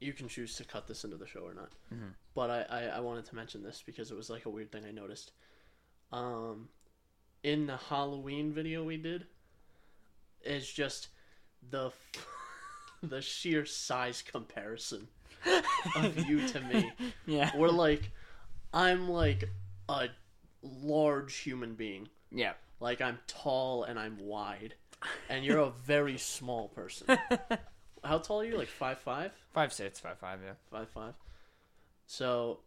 you can choose to cut this into the show or not. Mhm. But I, I I wanted to mention this because it was like a weird thing I noticed. Um, in the Halloween video we did, is just the the sheer size comparison of you to me. Yeah. We're like, I'm like a large human being. Yeah. Like I'm tall and I'm wide, and you're a very small person. How tall are you? Like five five, Five six, five five. Yeah. five five. So,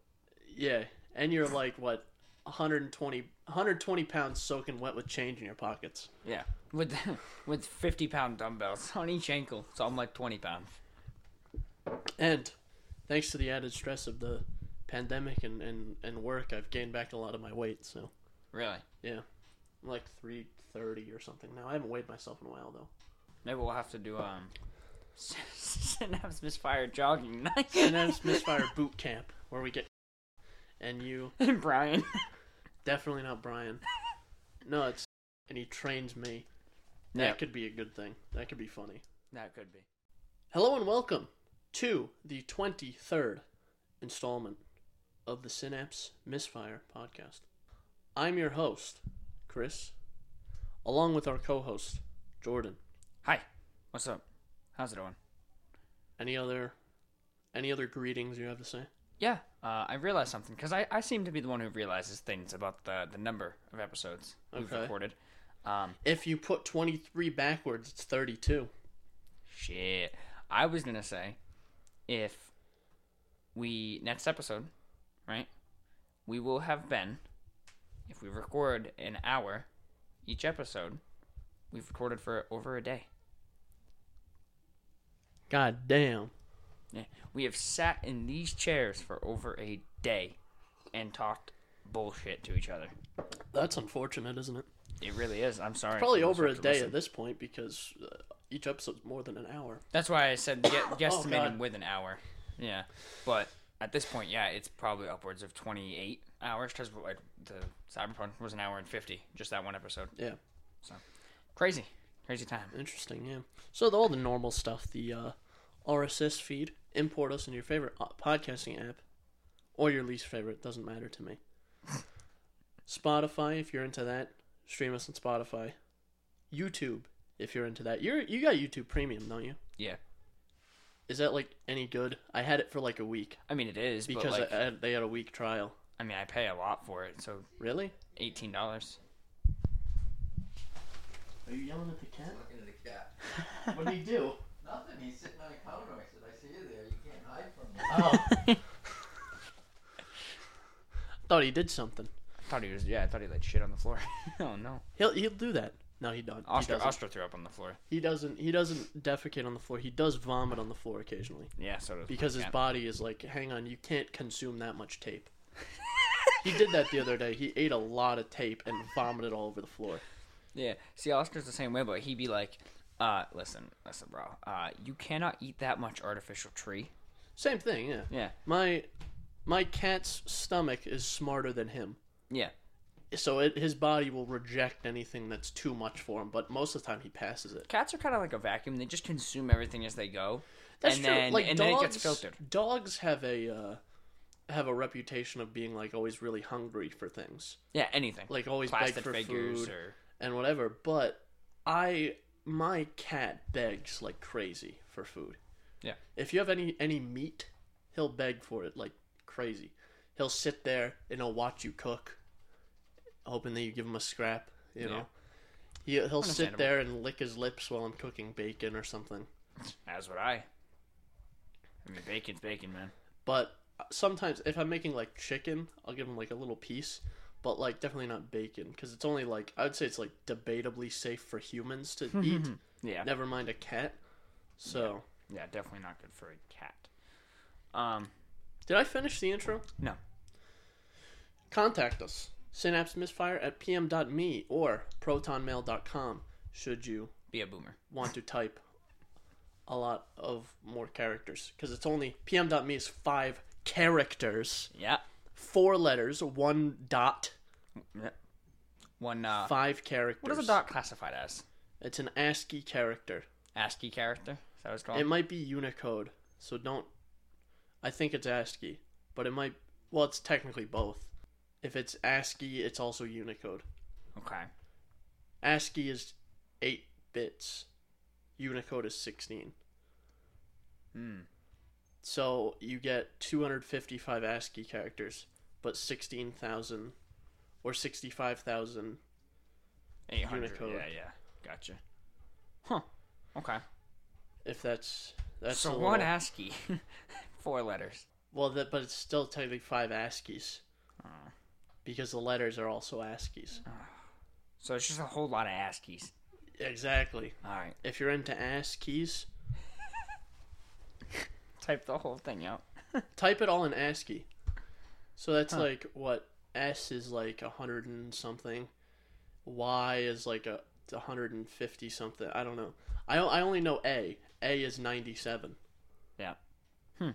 yeah, and you're like what, 120, 120 pounds soaking wet with change in your pockets. Yeah. With with fifty pound dumbbells on each ankle, so I'm like twenty pounds. And thanks to the added stress of the pandemic and, and, and work, I've gained back a lot of my weight. So Really? Yeah, I'm like three thirty or something now. I haven't weighed myself in a while though. Maybe we'll have to do um. Synapse misfire jogging night. Synapse Misfire Boot Camp where we get and you and Brian. definitely not Brian. No, it's and he trains me. That Yeah. could be a good thing. That could be funny. That could be. Hello and welcome to the 23rd installment of the Synapse Misfire podcast. I'm your host, Chris, along with our co-host, Jordan. Hi. What's up? How's it going? Any other any other greetings you have to say? Yeah, uh, I realized something because I, I seem to be the one who realizes things about the the number of episodes we've Okay. recorded. Um, If you put 23 backwards, it's 32. shit. I was gonna say, if we next episode, right, we will have been, if we record an hour each episode, we've recorded for over a day. God damn. Yeah, we have sat in these chairs for over a day and talked bullshit to each other. That's unfortunate, isn't it? It really is. I'm sorry. Probably over a day at this point because uh, each episode's more than an hour. That's why I said get Oh, guesstimating God. with an hour. Yeah, but at this point, yeah, it's probably upwards of 28 hours because like the Cyberpunk was an hour and 50, just that one episode. Yeah. So crazy, crazy time. Interesting, yeah. So the, all the normal stuff, the uh, RSS feed, import us in your favorite uh, podcasting app, or your least favorite, doesn't matter to me. Spotify, if you're into that, stream us on Spotify. YouTube, if you're into that. You're you got YouTube Premium, don't you? Yeah, Is that like any good? I had it for like a week I mean it is because but like, I, I, they had a week trial. I mean I pay a lot for it, so Really? eighteen dollars. Are you yelling at the cat? Looking at the cat. What do you do? Nothing. He's sitting on a counter. I said, I see you there. You can't hide from me. Oh. Thought he did something. I thought he was yeah, I thought he like shit on the floor. oh no, He'll he'll do that. No, he don't. He Oscar doesn't. Oscar threw up on the floor. He doesn't. He doesn't defecate on the floor. He does vomit on the floor occasionally Yeah, so does because his cat. body is like, hang on, you can't consume that much tape. he did that the other day. He ate a lot of tape and vomited all over the floor. Yeah. See, Oscar's the same way, but he'd be like, uh, listen, listen, bro. Uh, you cannot eat that much artificial tree. Same thing, yeah. Yeah. My my cat's stomach is smarter than him, Yeah. so it, his body will reject anything that's too much for him. But most of the time, he passes it. Cats are kind of like a vacuum. They just consume everything as they go. That's and true. Then, like and dogs, then it gets filtered. Dogs have a uh, have a reputation of being like always really hungry for things, Yeah, anything. like always beg Plastic for figures food. or and whatever. But I, my cat begs like crazy for food. Yeah. If you have any any meat, he'll beg for it like crazy. He'll sit there and he'll watch you cook, hoping that you give him a scrap. You Yeah. know. He, he'll sit there and lick his lips while I'm cooking bacon or something. as would I. I mean, bacon's bacon, man. But sometimes if I'm making like chicken, I'll give him like a little piece. But like definitely not bacon because it's only like I would say it's like debatably safe for humans to eat. Yeah. Never mind a cat. So Yeah, definitely not good for a cat. Um, did I finish the intro? No. Contact us. Synapse misfire at pm.me or protonmail.com should you be a boomer. want to type a lot of more characters because it's only pm.me is five characters Yeah. Four letters one dot One, uh, five characters what is a dot classified as? it's an ascii character ASCII character? Is that what it's called? it might be unicode so don't I think it's ASCII, but it might. Well, it's technically both. If it's ASCII, it's also Unicode. Okay. ASCII is eight bits. Unicode is sixteen. Hmm. So you get 255 ASCII characters, but 16,000 or 65,000. Eight hundred. Unicode. Yeah, yeah. Gotcha. Huh. Okay. If that's that's so one little- ASCII, four letters. well, that but it's still technically five ASCIIs Oh. because the letters are also ASCIIs. Ah. So it's just a whole lot of ASCIIs. Exactly. All right. If you're into ASCIIs, Type the whole thing out. type it all in ASCII. So that's Huh. like what S is like a hundred and something, Y is like a hundred and fifty something. I don't know. I I only know A. A is ninety seven. Yeah. Hmm.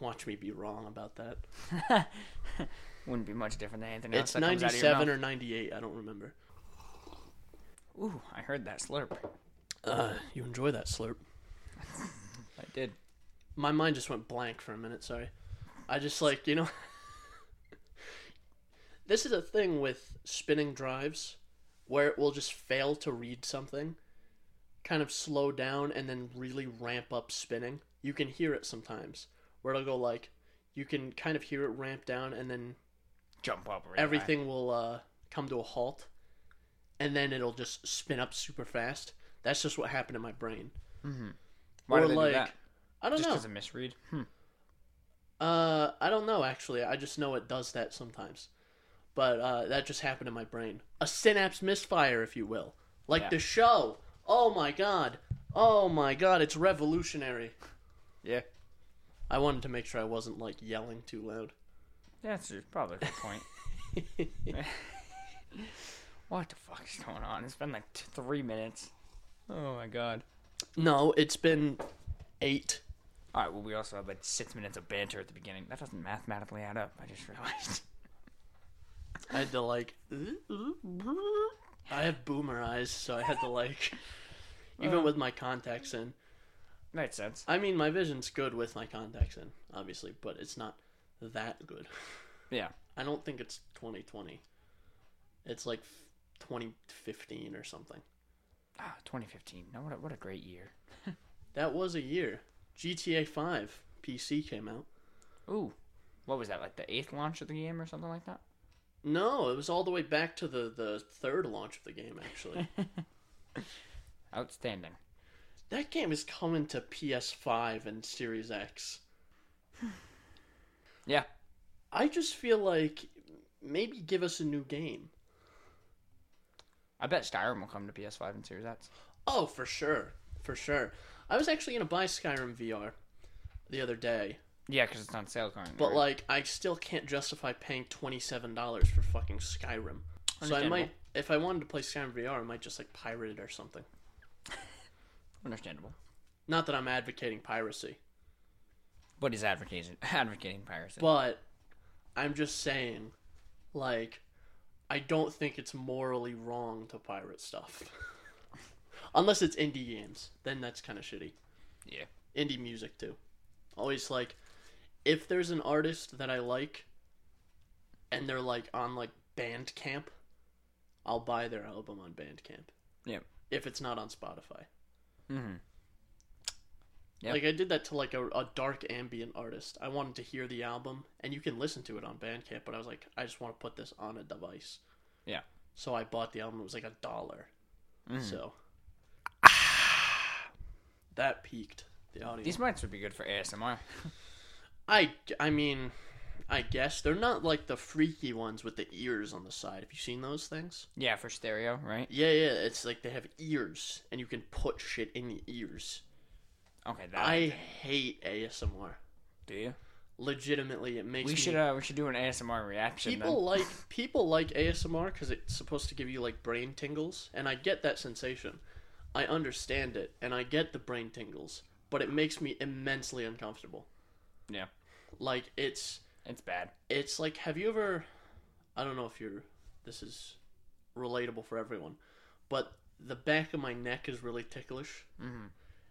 Watch me be wrong about that. Wouldn't be much different than anything else It's ninety out of your seven or ninety eight. I don't remember. Ooh, I heard that slurp. Uh, you enjoy that slurp. I did. My mind just went blank for a minute. Sorry. I just like you know. this is a thing with spinning drives, where it will just fail to read something, kind of slow down and then really ramp up spinning. You can hear it sometimes, where it'll go like, you can kind of hear it ramp down and then Jump up. High. everything will uh, come to a halt, and then it'll just spin up super fast. That's just what happened in my brain. Why or like, do that? I don't Just know. because of misread. Hmm. Uh, I don't know actually. I just know it does that sometimes. But uh, that just happened in my brain. A synapse misfire, if you will. Like Yeah. the show. Oh my god. Oh my god, it's revolutionary. Yeah. I wanted to make sure I wasn't like yelling too loud. That's probably a good point. what the fuck is going on? It's been like t- three minutes. Oh my god. no, it's been eight. All right. Well, we also have like six minutes of banter at the beginning. That doesn't mathematically add up. I just realized. I had to like. I have boomer eyes, so I had to like. Even Oh. with my contacts in. Makes sense. I mean, my vision's good with my contacts in, obviously, but it's not that good. Yeah. I don't think it's 2020. It's like 2015 or something. Ah, 2015. No, what a, what a great year. That was a year. GTA 5 PC came out. Ooh. What was that? Like the eighth launch of the game or something like that? No, it was all the way back to the, the third launch of the game, actually. Outstanding. that game is coming to PS5 and Series X. Yeah. I just feel like maybe give us a new game. I bet Skyrim will come to PS5 and Series X. Oh, for sure. For sure. I was actually to buy Skyrim VR the other day. Yeah, because it's on sale currently. But right? like, I still can't justify paying twenty seven dollars for fucking Skyrim. So I Understandable. might, if I wanted to play Skyrim VR, I might just like pirate it or something. understandable. Not that I'm advocating piracy, But he's advocating advocating piracy. but I'm just saying, like, I don't think it's morally wrong to pirate stuff, unless it's indie games. Then that's kind of shitty. yeah. Indie music too. Always like, if there's an artist that I like, and they're like on like Bandcamp, I'll buy their album on Bandcamp. Yeah. If it's not on Spotify. Mm-hmm. Yep. Like I did that to like a, a dark ambient artist. I wanted to hear the album, and you can listen to it on Bandcamp. But I was like, I just want to put this on a device. Yeah. So I bought the album. It was like a dollar. Mhm. So that peaked the audio. These mics would be good for ASMR. I I mean, I guess they're not like the freaky ones with the ears on the side. Have you seen those things? Yeah, for stereo, right? Yeah, yeah. It's like they have ears, and you can put shit in the ears. Okay, that I hate ASMR. do you? Legitimately, it makes We me. should uh we should do an ASMR reaction. people like people like ASMR because it's supposed to give you like brain tingles, and I get that sensation. I understand it, and I get the brain tingles, but it makes me immensely uncomfortable. Yeah. Like it's It's bad. it's like have you ever I don't know if you're this is relatable for everyone, but the back of my neck is really ticklish. Mhm.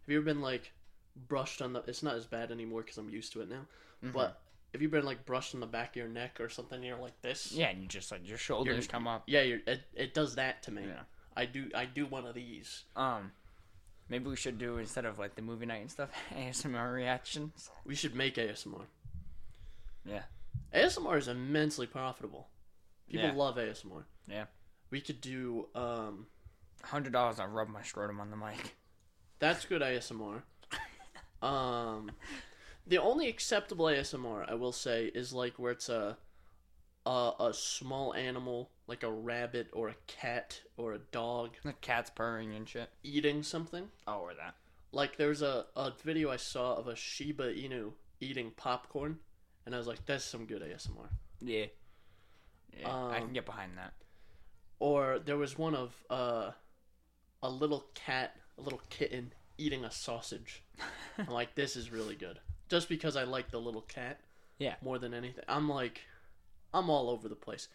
Have you ever been like brushed on the. It's not as bad anymore because I'm used to it now. Mhm. But if you've been like brushed on the back of your neck or something, you're like this. Yeah, and you just like your shoulders come up. Yeah, you're, it it does that to me. Yeah. I do I do one of these. Um, maybe we should do instead of like the movie night and stuff, ASMR reactions. We should make ASMR. Yeah. ASMR is immensely profitable. People Yeah. love ASMR. Yeah. We could do um Hundred dollars, I'll rub my scrotum on the mic. that's good ASMR. um the only acceptable ASMR I will say is like where it's a a, a small animal like a rabbit or a cat or a dog The cat's purring and shit. eating something. Oh, or that. Like there's a, a video I saw of a Shiba Inu eating popcorn and I was like that's some good ASMR. Yeah. Yeah, I Um, can get behind that. Or there was one of uh, a little cat, a little kitten eating a sausage. I'm like, this is really good. Just because I like the little cat. Yeah. More than anything. I'm like, I'm all over the place.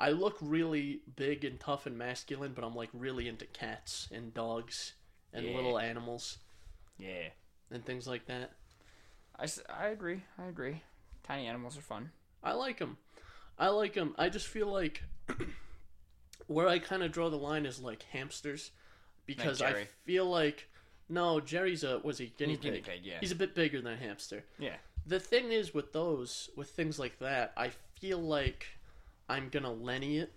I look really big and tough and masculine, but I'm like really into cats and dogs and Yeah. little animals Yeah. and things like that. I, I agree. I agree. Tiny animals are fun. I like them. I like them. I just feel like where I kind of draw the line is like hamsters, because I feel like no, Jerry's a was he guinea He's pig? pig, yeah. He's a bit bigger than a hamster. Yeah. The thing is with those, with things like that, I feel like I'm gonna Lenny it,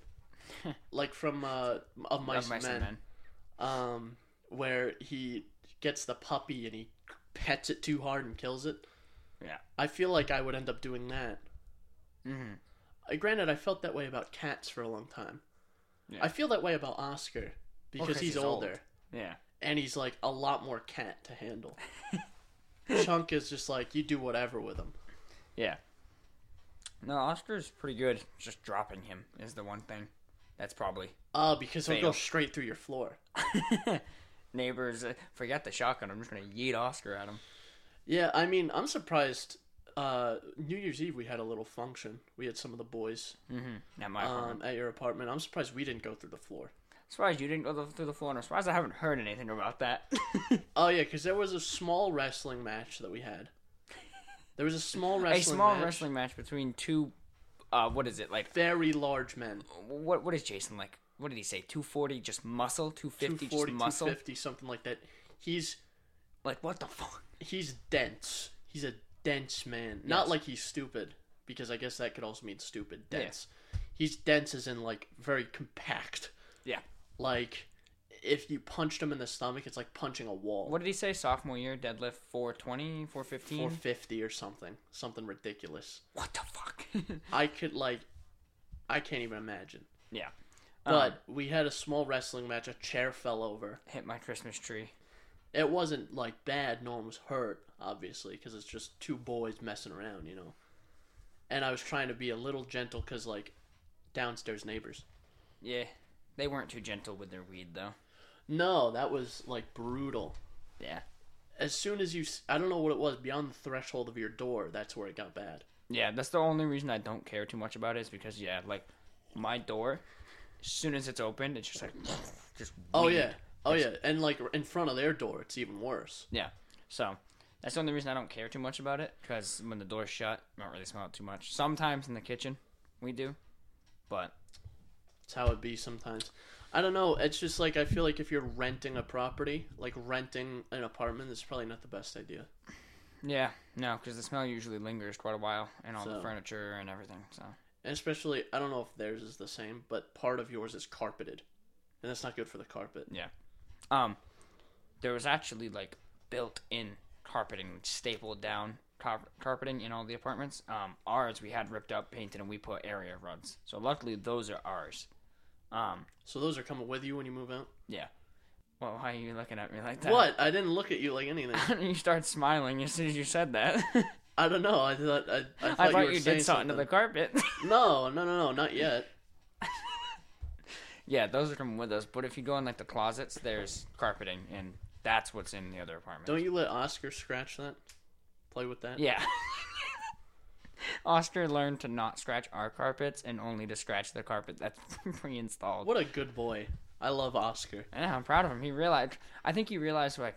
like from uh, of Mice, and Mice and Men, um, where he gets the puppy and he pets it too hard and kills it. Yeah. I feel like I would end up doing that. Mm-hmm. Uh, granted, I felt that way about cats for a long time. Yeah. I feel that way about Oscar because 'cause he's, he's older old. Yeah. and he's like a lot more cat to handle. Chunk is just like you do whatever with him. Yeah. No, Oscar's pretty good. Just dropping him is the one thing. That's probably Uh, because he'll go straight through your floor. neighbors. Uh, forget the shotgun. I'm just gonna yeet Oscar at him. Yeah, I mean, I'm surprised. Uh, New Year's Eve we had a little function. We had some of the boys Mm-hmm. At my um, at your apartment. I'm surprised we didn't go through the floor. Surprised you didn't go through the floor. And I'm surprised I haven't heard anything about that. Oh yeah, because there was a small wrestling match that we had. There was a small wrestling a small match. wrestling match between two. Uh, what is it like? Very large men. What what is Jason like? What did he say? Two forty, just muscle. Two fifty, just muscle. 250, something like that. He's Like what the fuck? he's dense. He's a dense man. Not like he's stupid, because I guess that could also mean stupid. Dense. He's dense as in like very compact. Yeah. Like if you punched him in the stomach, it's like punching a wall. What did he say? Sophomore year, deadlift 420, 415? 450 or something. Something ridiculous. What the fuck? I could like I can't even imagine. yeah. But Um, we had a small wrestling match. A chair fell over. hit my Christmas tree. It wasn't like bad. No one was hurt, obviously, because it's just two boys messing around, you know. And I was trying to be a little gentle because, like, downstairs neighbors. Yeah. They weren't too gentle with their weed though. No, that was like brutal. Yeah. As soon as you, s- I don't know what it was, beyond the threshold of your door, that's where it got bad. Yeah, that's the only reason I don't care too much about it is because yeah, like my door, as soon as it's opened, it's just like just Oh weed. yeah, oh yeah, and like in front of their door, it's even worse. Yeah. So that's the only reason I don't care too much about it because when the door's shut, I don't really smell it too much. Sometimes in the kitchen, we do, but It's how it be sometimes. I don't know. It's just like I feel like if you're renting a property, like renting an apartment, is probably not the best idea. yeah, no, because the smell usually lingers quite a while and all the furniture and everything. So And especially, I don't know if theirs is the same, but part of yours is carpeted, and that's not good for the carpet. Yeah, um, there was actually like built-in carpeting, stapled down car- carpeting in all the apartments. Um, ours we had ripped up, painted, and we put area rugs. So luckily those are ours. Um, So those are coming with you when you move out. Yeah. Well, why are you looking at me like that? What? I didn't look at you like anything. you start smiling as soon as you said that. I don't know. I thought I, I thought, I thought you, were saying did something, to the carpet. No, no, no, no, not yet. yeah, those are coming with us. But if you go in like the closets, there's carpeting, and that's what's in the other apartment. Don't you let Oscar scratch that? Play with that. Yeah. Oscar learned to not scratch our carpets and only to scratch the carpet that's pre-installed. What a good boy. I love Oscar. Yeah, I'm proud of him. He realized. I think he realized like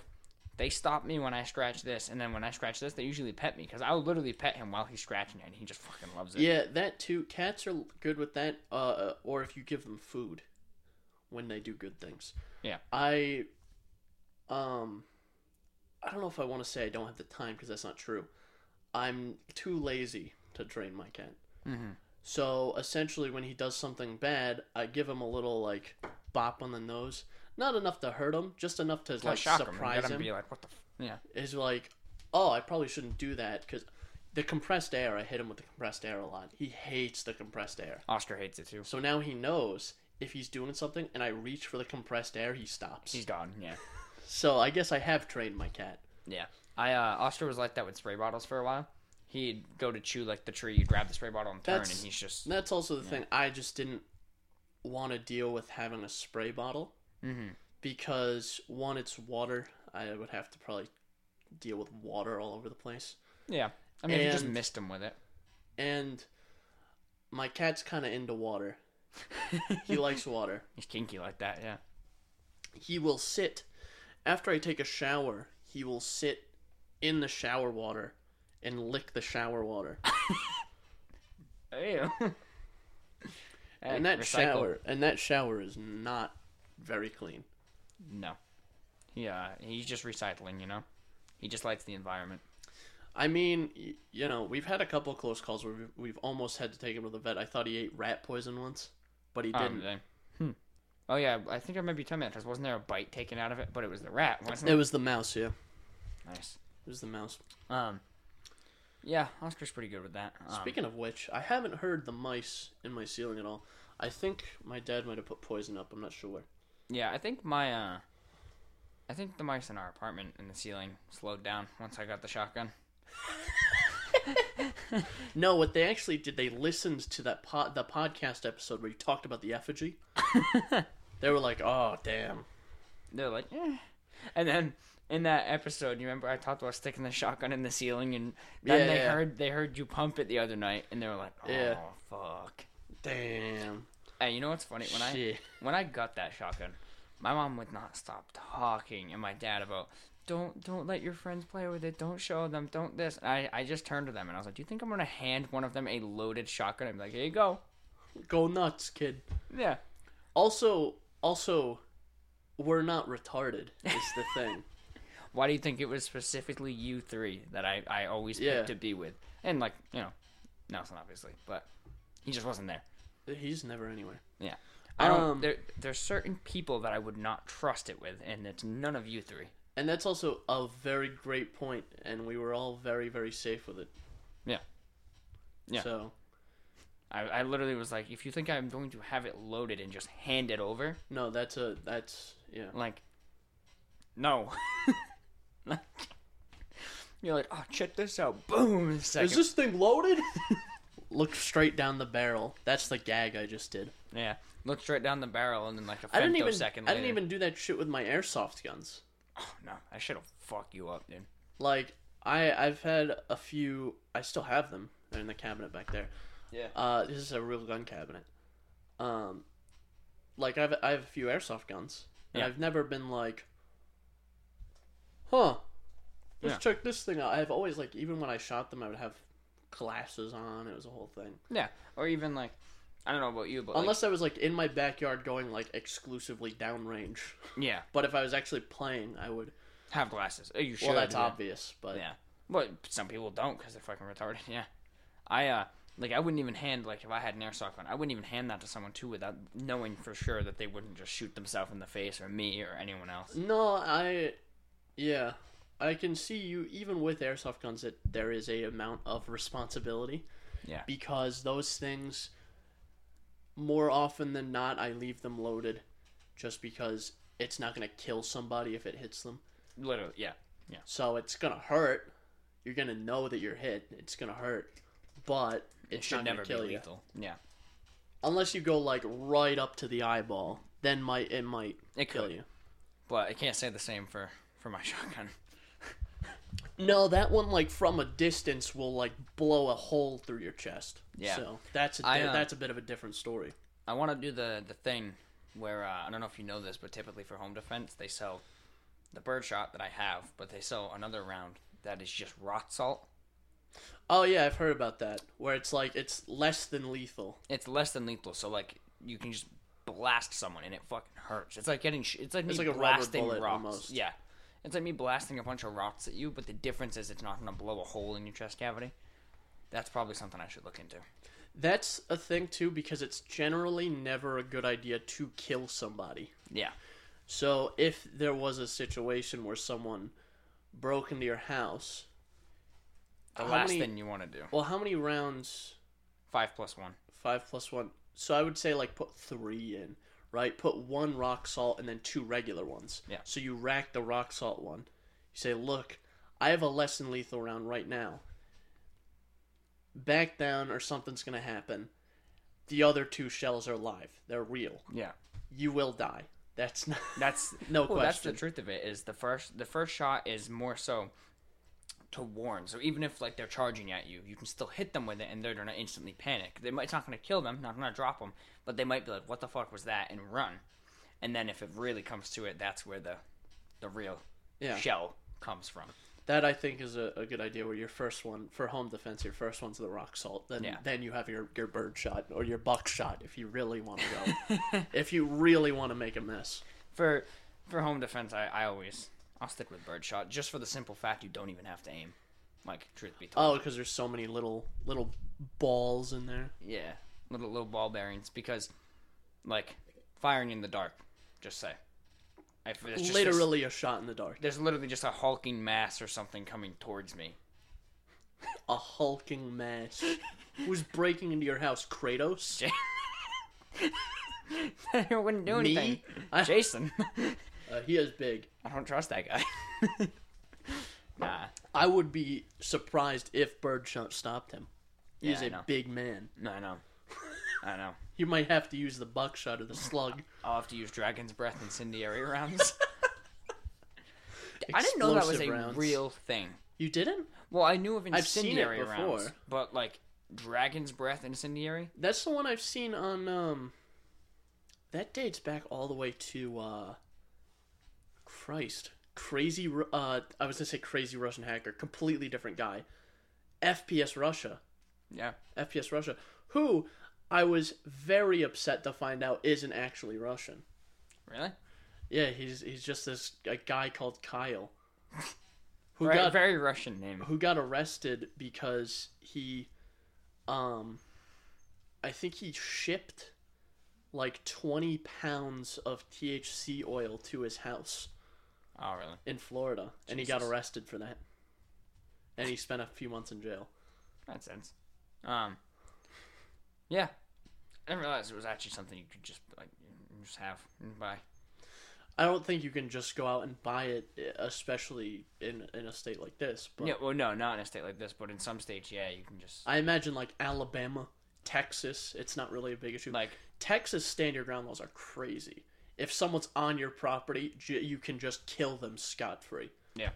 they stop me when I scratch this, and then when I scratch this, they usually pet me because I'll literally pet him while he's scratching it, and he just fucking loves it. Yeah, that too. Cats are good with that. Uh, or if you give them food when they do good things. Yeah. I, um, I don't know if I want to say I don't have the time because that's not true. I'm too lazy to train my cat. Mhm. So essentially, when he does something bad, I give him a little like bop on the nose. Not enough to hurt him, just enough to Like shock surprise him, him. be like, what the? F-? Yeah. Is like, oh, I probably shouldn't do that because the compressed air. I hit him with the compressed air a lot. He hates the compressed air. Oscar hates it too. So now he knows if he's doing something and I reach for the compressed air, he stops. He's gone. Yeah. So I guess I have trained my cat. Yeah. I uh Oscar was like that with spray bottles for a while. He'd go to chew like the tree, you'd grab the spray bottle and turn, That's- and he's just That's also the thing. I just didn't want to deal with having a spray bottle Mhm. because one, it's water. I would have to probably deal with water all over the place, yeah. I mean, if you just And- missed him with it. and my cat's kind of into water. He likes water. He's kinky like that. Yeah. He will sit after I take a shower. He will sit in the shower water and lick the shower water. Ew. and that shower and that shower is not very clean. No. Yeah, he's just recycling. You know. He just likes the environment. I mean, you know, we've had a couple close calls where we've, we've almost had to take him to the vet. I thought he ate rat poison once, but he Um, didn't. hmm. Oh yeah, I think I might be telling that because wasn't there a bite taken out of it? But it was the rat, wasn't it it? was the mouse, yeah. Nice. It was the mouse. Um. Yeah, Oscar's pretty good with that. Um, Speaking of which, I haven't heard the mice in my ceiling at all. I think my dad might have put poison up. I'm not sure. Yeah, I think my uh, I think the mice in our apartment in the ceiling slowed down once I got the shotgun. No, what they actually did, they listened to that pod, the podcast episode where you talked about the effigy. they were like, "Oh, damn." They're like, eh. and then in that episode, you remember I talked about sticking the shotgun in the ceiling, and then Yeah, they yeah. heard they heard you pump it the other night, and they were like, oh Yeah. fuck. Damn. Hey, you know what's funny? When I when I got that shotgun, my mom would not stop talking, and my dad about don't don't let your friends play with it, don't show them, don't this. And I I just turned to them and I was like, do you think I'm gonna hand one of them a loaded shotgun? I'm like, here you go. Go nuts, kid. Yeah. Also, also, we're not retarded. Is the thing. Why do you think it was specifically you three that I I always picked Yeah. to be with? And like you know, Nelson obviously, but he just wasn't there. He's never anywhere. Yeah. I don't. Um, there, there's certain people that I would not trust it with, and it's none of you three. And that's also a very great point, and we were all very, very safe with it. Yeah. Yeah. So I, I literally was like, if you think I'm going to have it loaded and just hand it over, no, that's a that's yeah. like, no. Like, You're like, oh, check this out. Boom. Second. Is this thing loaded? Look straight down the barrel. That's the gag I just did. Yeah. Look straight down the barrel, and then like a I didn't even. femtosecond I didn't even do that shit with my airsoft guns. Oh, no, I should have fucked you up, dude. Like I, I've had a few. I still have them. They're in the cabinet back there. Yeah. Uh, this is a real gun cabinet. Um, like I've I have a few airsoft guns, and Yeah. I've never been like, huh. Let's Yeah. check this thing out. I've always like even when I shot them, I would have glasses on. It was a whole thing. Yeah. Or even like, I don't know about you, but like, Unless I was like in my backyard going like exclusively downrange. yeah, But if I was actually playing, I would. have glasses. Oh, You should. well, that's yeah. obvious, but Yeah. But some people don't because they're fucking retarded. Yeah. I uh like I wouldn't even hand like if I had an airsoft gun, I wouldn't even hand that to someone too without knowing for sure that they wouldn't just shoot themselves in the face or me or anyone else. No, I, yeah, I can see you even with airsoft guns that there is a amount of responsibility. Yeah. Because those things, more often than not, I leave them loaded, just because it's not gonna kill somebody if it hits them. Literally, yeah. Yeah. So it's gonna hurt. You're gonna know that you're hit. It's gonna hurt, but It should never be kill you. Yeah. Unless you go like right up to the eyeball, then might it might It kill could. you. But I can't say the same for for my shotgun. No, that one like from a distance will like blow a hole through your chest. Yeah. So that's a I, uh, that's a bit of a different story. I want to do the the thing where uh, I don't know if you know this, but typically for home defense they sell the birdshot that I have, but they sell another round that is just rock salt. Oh yeah, I've heard about that. Where it's like it's less than lethal. It's less than lethal, so like you can just blast someone and it fucking hurts. It's like getting sh- it's like It's me like a rubber blasting bullet rocks. almost. Yeah, it's like me blasting a bunch of rocks at you, but the difference is it's not gonna blow a hole in your chest cavity. That's probably something I should look into. That's a thing too because it's generally never a good idea to kill somebody. Yeah, So if there was a situation where someone broke into your house, the How last many- thing you want to do. well, how many rounds? Five plus one. Five plus one. So I would say like put three in, right? Put one rock salt and then two regular ones. Yeah. So you rack the rock salt one. You say, look, I have a less than lethal round right now. Back down or something's gonna happen. The other two shells are live. They're real. Yeah, You will die. That's not. that's No well, That's the truth of it. Is the first the first shot is more so to warn. So even if like they're charging at you, you can still hit them with it, and they're gonna instantly panic. They might it's not gonna kill them, not gonna drop them, but they might be like, "What the fuck was that?" and run. And then if it really comes to it, that's where the the real Yeah. shell comes from. That I think is a, a good idea. Where your first one for home defense, your first one's the rock salt. Then Yeah. then you have your your bird shot or your buck shot if you really want to go. if you really want to make a mess. For for home defense, I, I always I'll stick with birdshot just for the simple fact you don't even have to aim. Like truth be told. Oh, because there's so many little little balls in there. Yeah, little little ball bearings because, like, firing in the dark. Just say, if it's just Literally a shot in the dark. there's literally just a hulking mass or something coming towards me. A hulking mass. Who's breaking into your house? Kratos. I wouldn't do Me? anything. I- Jason, Uh, he is big. I don't trust that guy. nah, I would be surprised if Birdshot stopped him. He's Yeah, a know. big man. no, I know, I know. You might have to use the buckshot or the slug. I'll have to use dragon's breath incendiary rounds. I didn't know that was a rounds. real thing. You didn't? Well, I knew of I've seen it incendiary rounds, but like dragon's breath incendiary. That's the one I've seen on um that dates back all the way to uh Christ. Crazy uh I was going to say crazy Russian hacker, completely different guy. FPS Russia. Yeah, FPS Russia, who I was very upset to find out isn't actually Russian. really? Yeah, he's he's just this a guy called Kyle. Who Very, got very Russian name. who got arrested because he um I think he shipped like 20 pounds of THC oil to his house Oh, really? in Florida and he got arrested for that. And he spent a few months in jail. That sense. Um. Yeah, I didn't realize it was actually something you could just like just have and buy. I don't think you can just go out and buy it especially in in a state like this, but Yeah, well, no, not in a state like this, but in some states, yeah, you can just I imagine like Alabama, Texas, it's not really a big issue. like Texas stand your ground laws are crazy. If someone's on your property, you can just kill them scot free. Yeah.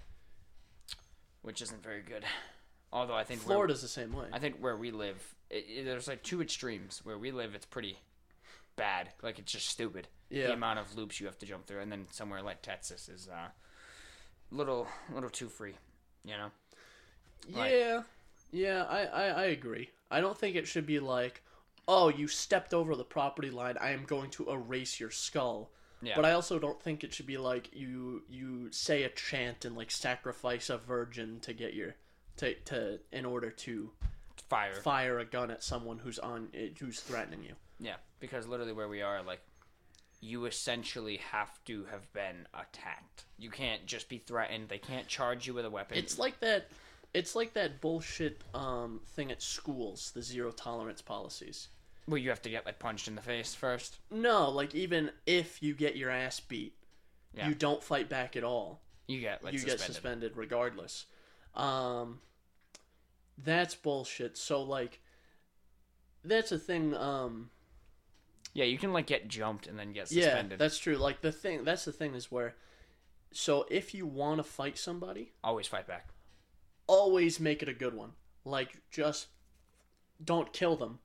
Which isn't very good. Although I think where- Florida's the same way. I think where we live, it, it- there's like two extremes. Where we live, it's pretty bad. Like it's just stupid. Yeah. The amount of loops you have to jump through, and then somewhere like Texas is uh, little little too free. You know. Like- Yeah, yeah, I, I I agree. I don't think it should be like, oh, you stepped over the property line. I am going to erase your skull. Yeah. But I also don't think it should be like you you say a chant and like sacrifice a virgin to get your to to in order to Fire. fire a gun at someone who's on who's threatening you. Yeah, because literally where we are, like, you essentially have to have been attacked. You can't just be threatened. They can't charge you with a weapon. It's like that. It's like that bullshit um, thing at schools, the zero tolerance policies. Well, you have to get like punched in the face first. No, like even if you get your ass beat, Yeah. you don't fight back at all. You get like you suspended. get suspended regardless. Um, that's bullshit. So like, that's a thing. Um, Yeah, you can like get jumped and then get yeah, suspended. that's true. Like the thing. That's the thing is where. So if you want to fight somebody, Always fight back. always make it a good one. Like just don't kill them,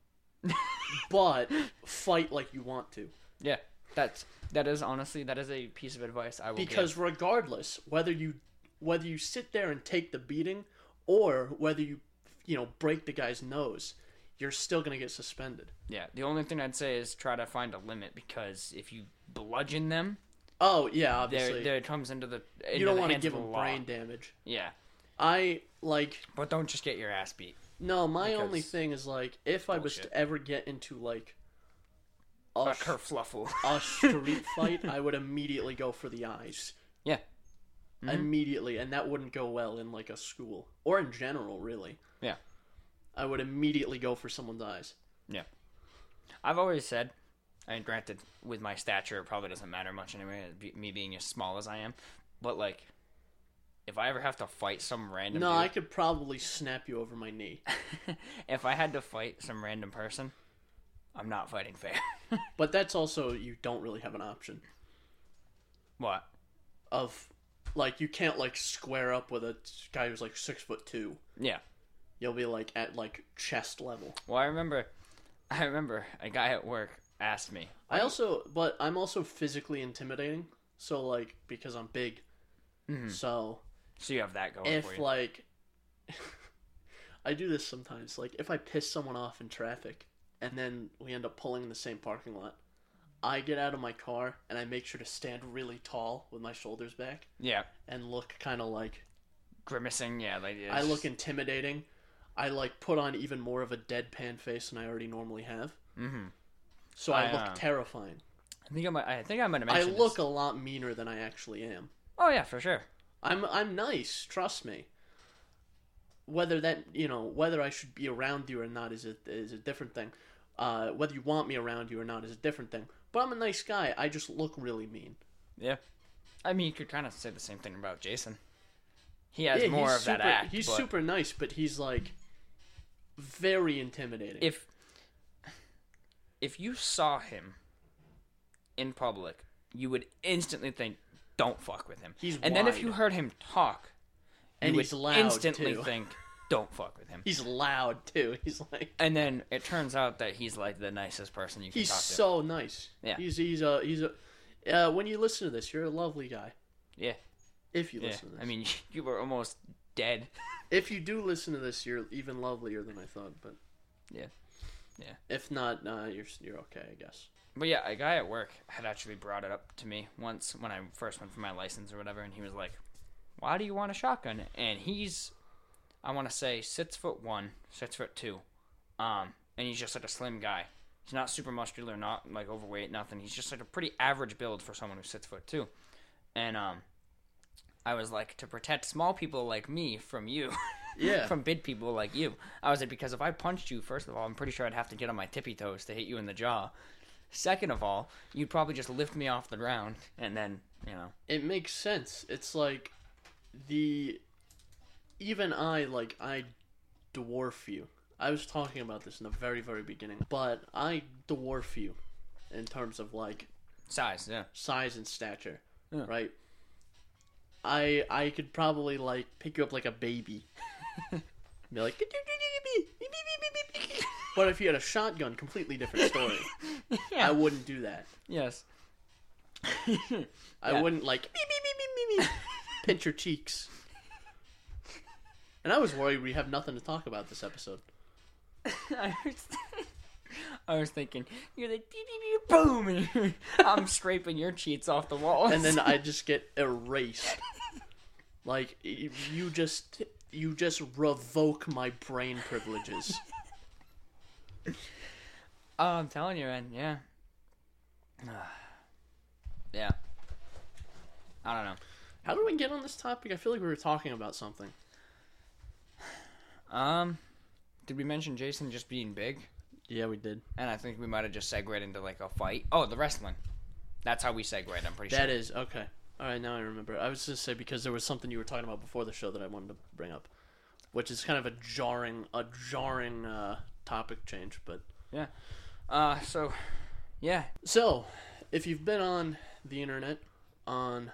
but fight like you want to. Yeah, That's that is honestly that is a piece of advice I will because give. regardless whether you whether you sit there and take the beating or whether you you know break the guy's nose you're still going to get suspended yeah. The only thing I'd say is try to find a limit because if you bludgeon them, oh yeah there obviously there it comes into the into you don't want to give of the him law. brain damage Yeah, i like but don't just get your ass beat. No my Because- only thing is like if i was to ever get into like a, A kerfluffle. a street fight i would immediately go for the eyes Yeah. Mhm. immediately and that wouldn't go well in like a school or in general really Yeah. i would immediately go for someone's eyes Yeah. I've always said, I mean, granted, with my stature, it probably doesn't matter much anyway, me being as small as I am. But like, if I ever have to fight some random, no dude, i could probably snap you over my knee if I had to fight some random person, I'm not fighting fair. But that's also you don't really have an option what? of like you can't like square up with a guy who's like six foot two. Yeah. You'll be like at like chest level. Well, I remember, I remember a guy at work asked me. I also, but I'm also physically intimidating. So like because I'm big, Mhm. so So you have that going if for you. like I do this sometimes. Like if I piss someone off in traffic and then we end up pulling in the same parking lot, I get out of my car and I make sure to stand really tall with my shoulders back yeah. and look kind of like Grimacing, yeah, like I look intimidating. I like put on even more of a deadpan face than I already normally have. Mm-hmm. So I, I, look uh, terrifying. I think I might. I think I might have I look This. a lot meaner than I actually am. Oh yeah, for sure. I'm I'm nice, trust me. Whether that you know whether I should be around you or not is a is a different thing. Uh, whether you want me around you or not is a different thing. But I'm a nice guy. I just look really mean. Yeah. I mean, you could kind of say the same thing about Jason. He has yeah, more of super, that act. He's but super nice, but he's like very intimidating. If if you saw him in public, you would instantly think, "Don't fuck with him." He's and then if you heard him talk, And you he's would loud, instantly too. think, "Don't fuck with him." he's loud too. He's like And then it turns out that he's like the nicest person you can he's talk to. so nice. Yeah. He's he's a he's a. Uh, when you listen to this, you're a lovely guy. Yeah. If you Yeah. listen to this, I mean, you were almost dead. if you do listen to this, you're even lovelier than I thought. But Yeah. Yeah. If not, uh, you're you're okay, I guess. But yeah, a guy at work had actually brought it up to me once when I first went for my license or whatever, and he was like, "Why do you want a shotgun?" And he's, I want to say, six foot one, six foot two, um, and he's just like a slim guy. He's not super muscular, not like overweight, nothing. He's just like a pretty average build for someone who's six foot two, and um, I was like, to protect small people like me from you. Yeah. from big people like you. I was like, because if I punched you, first of all, I'm pretty sure I'd have to get on my tippy toes to hit you in the jaw. Second of all, you'd probably just lift me off the ground and then, you know. It makes sense. It's like the even I like I dwarf you. I was talking about this in the very very beginning, but I dwarf you in terms of like Size, yeah. size and stature, Yeah. right? I I could probably like pick you up like a baby, be like, but if you had a shotgun, completely different story. I wouldn't do that. Yes. I Yeah. wouldn't like pinch your cheeks. And I was worried we have nothing to talk about this episode. I was, I was thinking, you're like, boom, and I'm scraping your cheeks off the walls. And then I just get erased. Like you just you just revoke my brain privileges. oh, I'm telling you, man, yeah. yeah. I don't know. How did we get on this topic? I feel like we were talking about something. Um, did we mention Jason just being big? Yeah, we did. And I think we might have just segued into like a fight. Oh, the wrestling. That's how we segued. I'm pretty That sure. That is okay. All right, now I remember. I was just say because there was something you were talking about before the show that I wanted to bring up, which is kind of a jarring, a jarring uh, topic change. But yeah. Uh, so, yeah. so, if you've been on the internet, on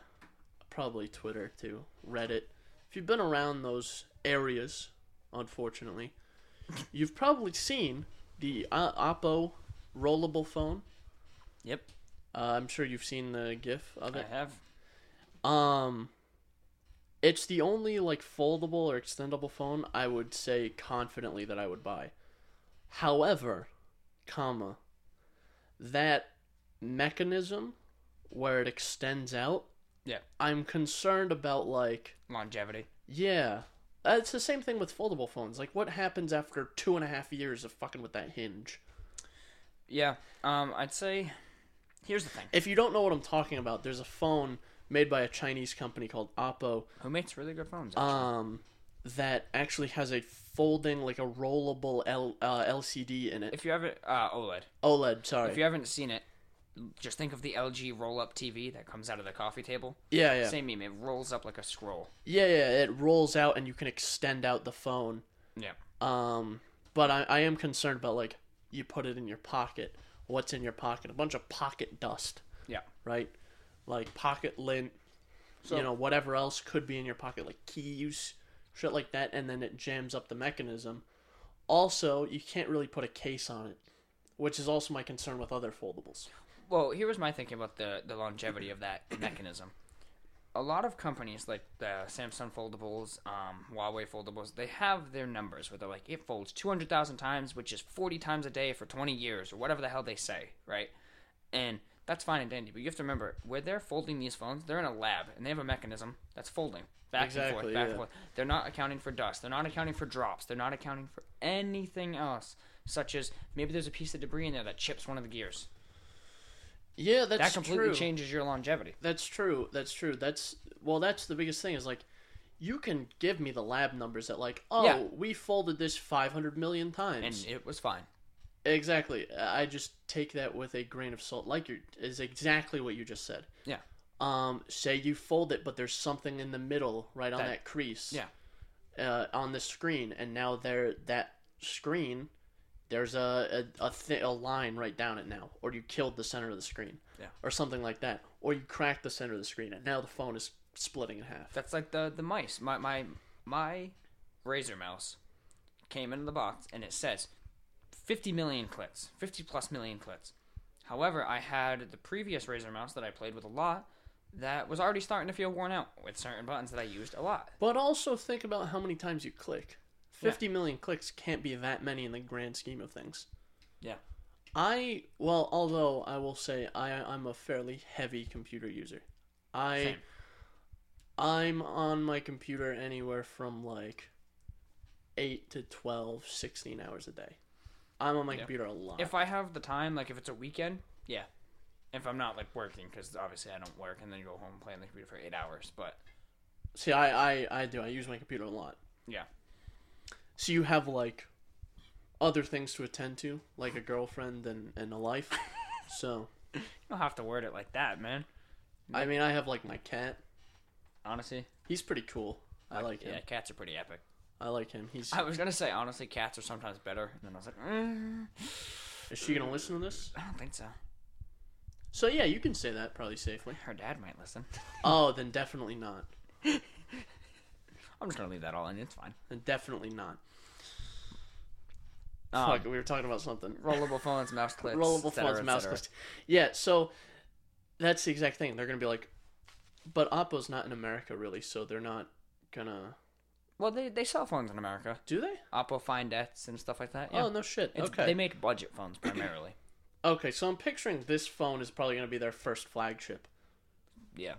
probably Twitter too, Reddit, if you've been around those areas, unfortunately, you've probably seen the uh, Oppo rollable phone. Yep. Uh, I'm sure you've seen the GIF of it. I have. Um, it's the only like foldable or extendable phone I would say confidently that I would buy. However, comma, that mechanism where it extends out. Yeah. I'm concerned about like Longevity. yeah. Uh, It's the same thing with foldable phones. Like, what happens after two and a half years of fucking with that hinge? Yeah. Um, I'd say. Here's the thing. If you don't know what I'm talking about, there's a phone made by a Chinese company called Oppo Who makes really good phones? Actually? um, that actually has a folding, like a rollable L, uh, LCD in it. if you haven't, uh, OLED. OLED, sorry. If you haven't seen it, just think of the LG roll-up TV that comes out of the coffee table. yeah, yeah, Same meme. It rolls up like a scroll. yeah, yeah. It rolls out, and you can extend out the phone. Yeah. Um, but I, I am concerned about like you put it in your pocket. What's in your pocket? A bunch of pocket dust. Yeah. right? Like pocket lint, So- you know, whatever else could be in your pocket, like keys, shit like that, and then it jams up the mechanism. Also, you can't really put a case on it, which is also my concern with other foldables. Well, here was my thinking about the the longevity of that mechanism. A lot of companies like the Samsung foldables, um, Huawei foldables, they have their numbers where they're like it folds two hundred thousand times, which is forty times a day for twenty years or whatever the hell they say, right? And that's fine and dandy, but you have to remember where they're folding these phones, they're in a lab and they have a mechanism that's folding back and forth, Exactly, back yeah. and forth. They're not accounting for dust. They're not accounting for drops. They're not accounting for anything else, such as maybe there's a piece of debris in there that chips one of the gears. Yeah, that's that completely true. changes your longevity. That's true. That's true. That's well, that's the biggest thing is like you can give me the lab numbers that like, oh, Yeah. we folded this 500 million times and it was fine. Exactly. I just take that with a grain of salt. Like you is exactly what you just said. Yeah. Um, say you fold it, but there's something in the middle, right on That- that, crease. yeah. Uh, on the screen, and now there that screen, there's a a a, thi- a line right down it now, or you killed the center of the screen. Yeah. Or something like that, or you cracked the center of the screen, and now the phone is splitting in half. That's like the the mice. My my my Razer mouse came in the box and it says 50 million clicks, 50 plus million clicks. However, I had the previous Razer mouse that I played with a lot that was already starting to feel worn out with certain buttons that I used a lot. But also think about how many times you click. Fifty million clicks can't be that many in the grand scheme of things. Yeah. I well, although I will say I I'm a fairly heavy computer user. I Same. I'm on my computer anywhere from like 8 to 12, 16 hours a day. I'm on my Yeah. computer a lot. If I have the time, like if it's a weekend, yeah. If I'm not like working, because obviously I don't work and then you go home and play on the computer for eight hours. But See, I, I I do. I use my computer a lot. yeah, So you have like other things to attend to, like a girlfriend and, and a life. so you don't have to word it like that, man. I mean, I have like my cat. Honestly, He's pretty cool. I like him. yeah, cats are pretty epic. I like him. He's. I was gonna say honestly, cats are sometimes better, and then I was like, mm, Is she gonna listen to this? I don't think so. So yeah, you can say that probably safely. Her dad might listen. Oh, then definitely not. I'm just gonna leave that all in. It's fine. Then definitely not. Um, Fuck, we were talking about something. rollable phones, mouse clips, Rollable et cetera, phones, mouse clicks. Yeah, so that's the exact thing. They're gonna be like, but Oppo's not in America really, so they're not gonna. Well, they they sell phones in America. Do they? Oppo Find X and stuff like that. Yeah. Oh no shit. It's- okay. They make budget phones primarily. Okay, so I'm picturing this phone is probably gonna be their first flagship, yeah.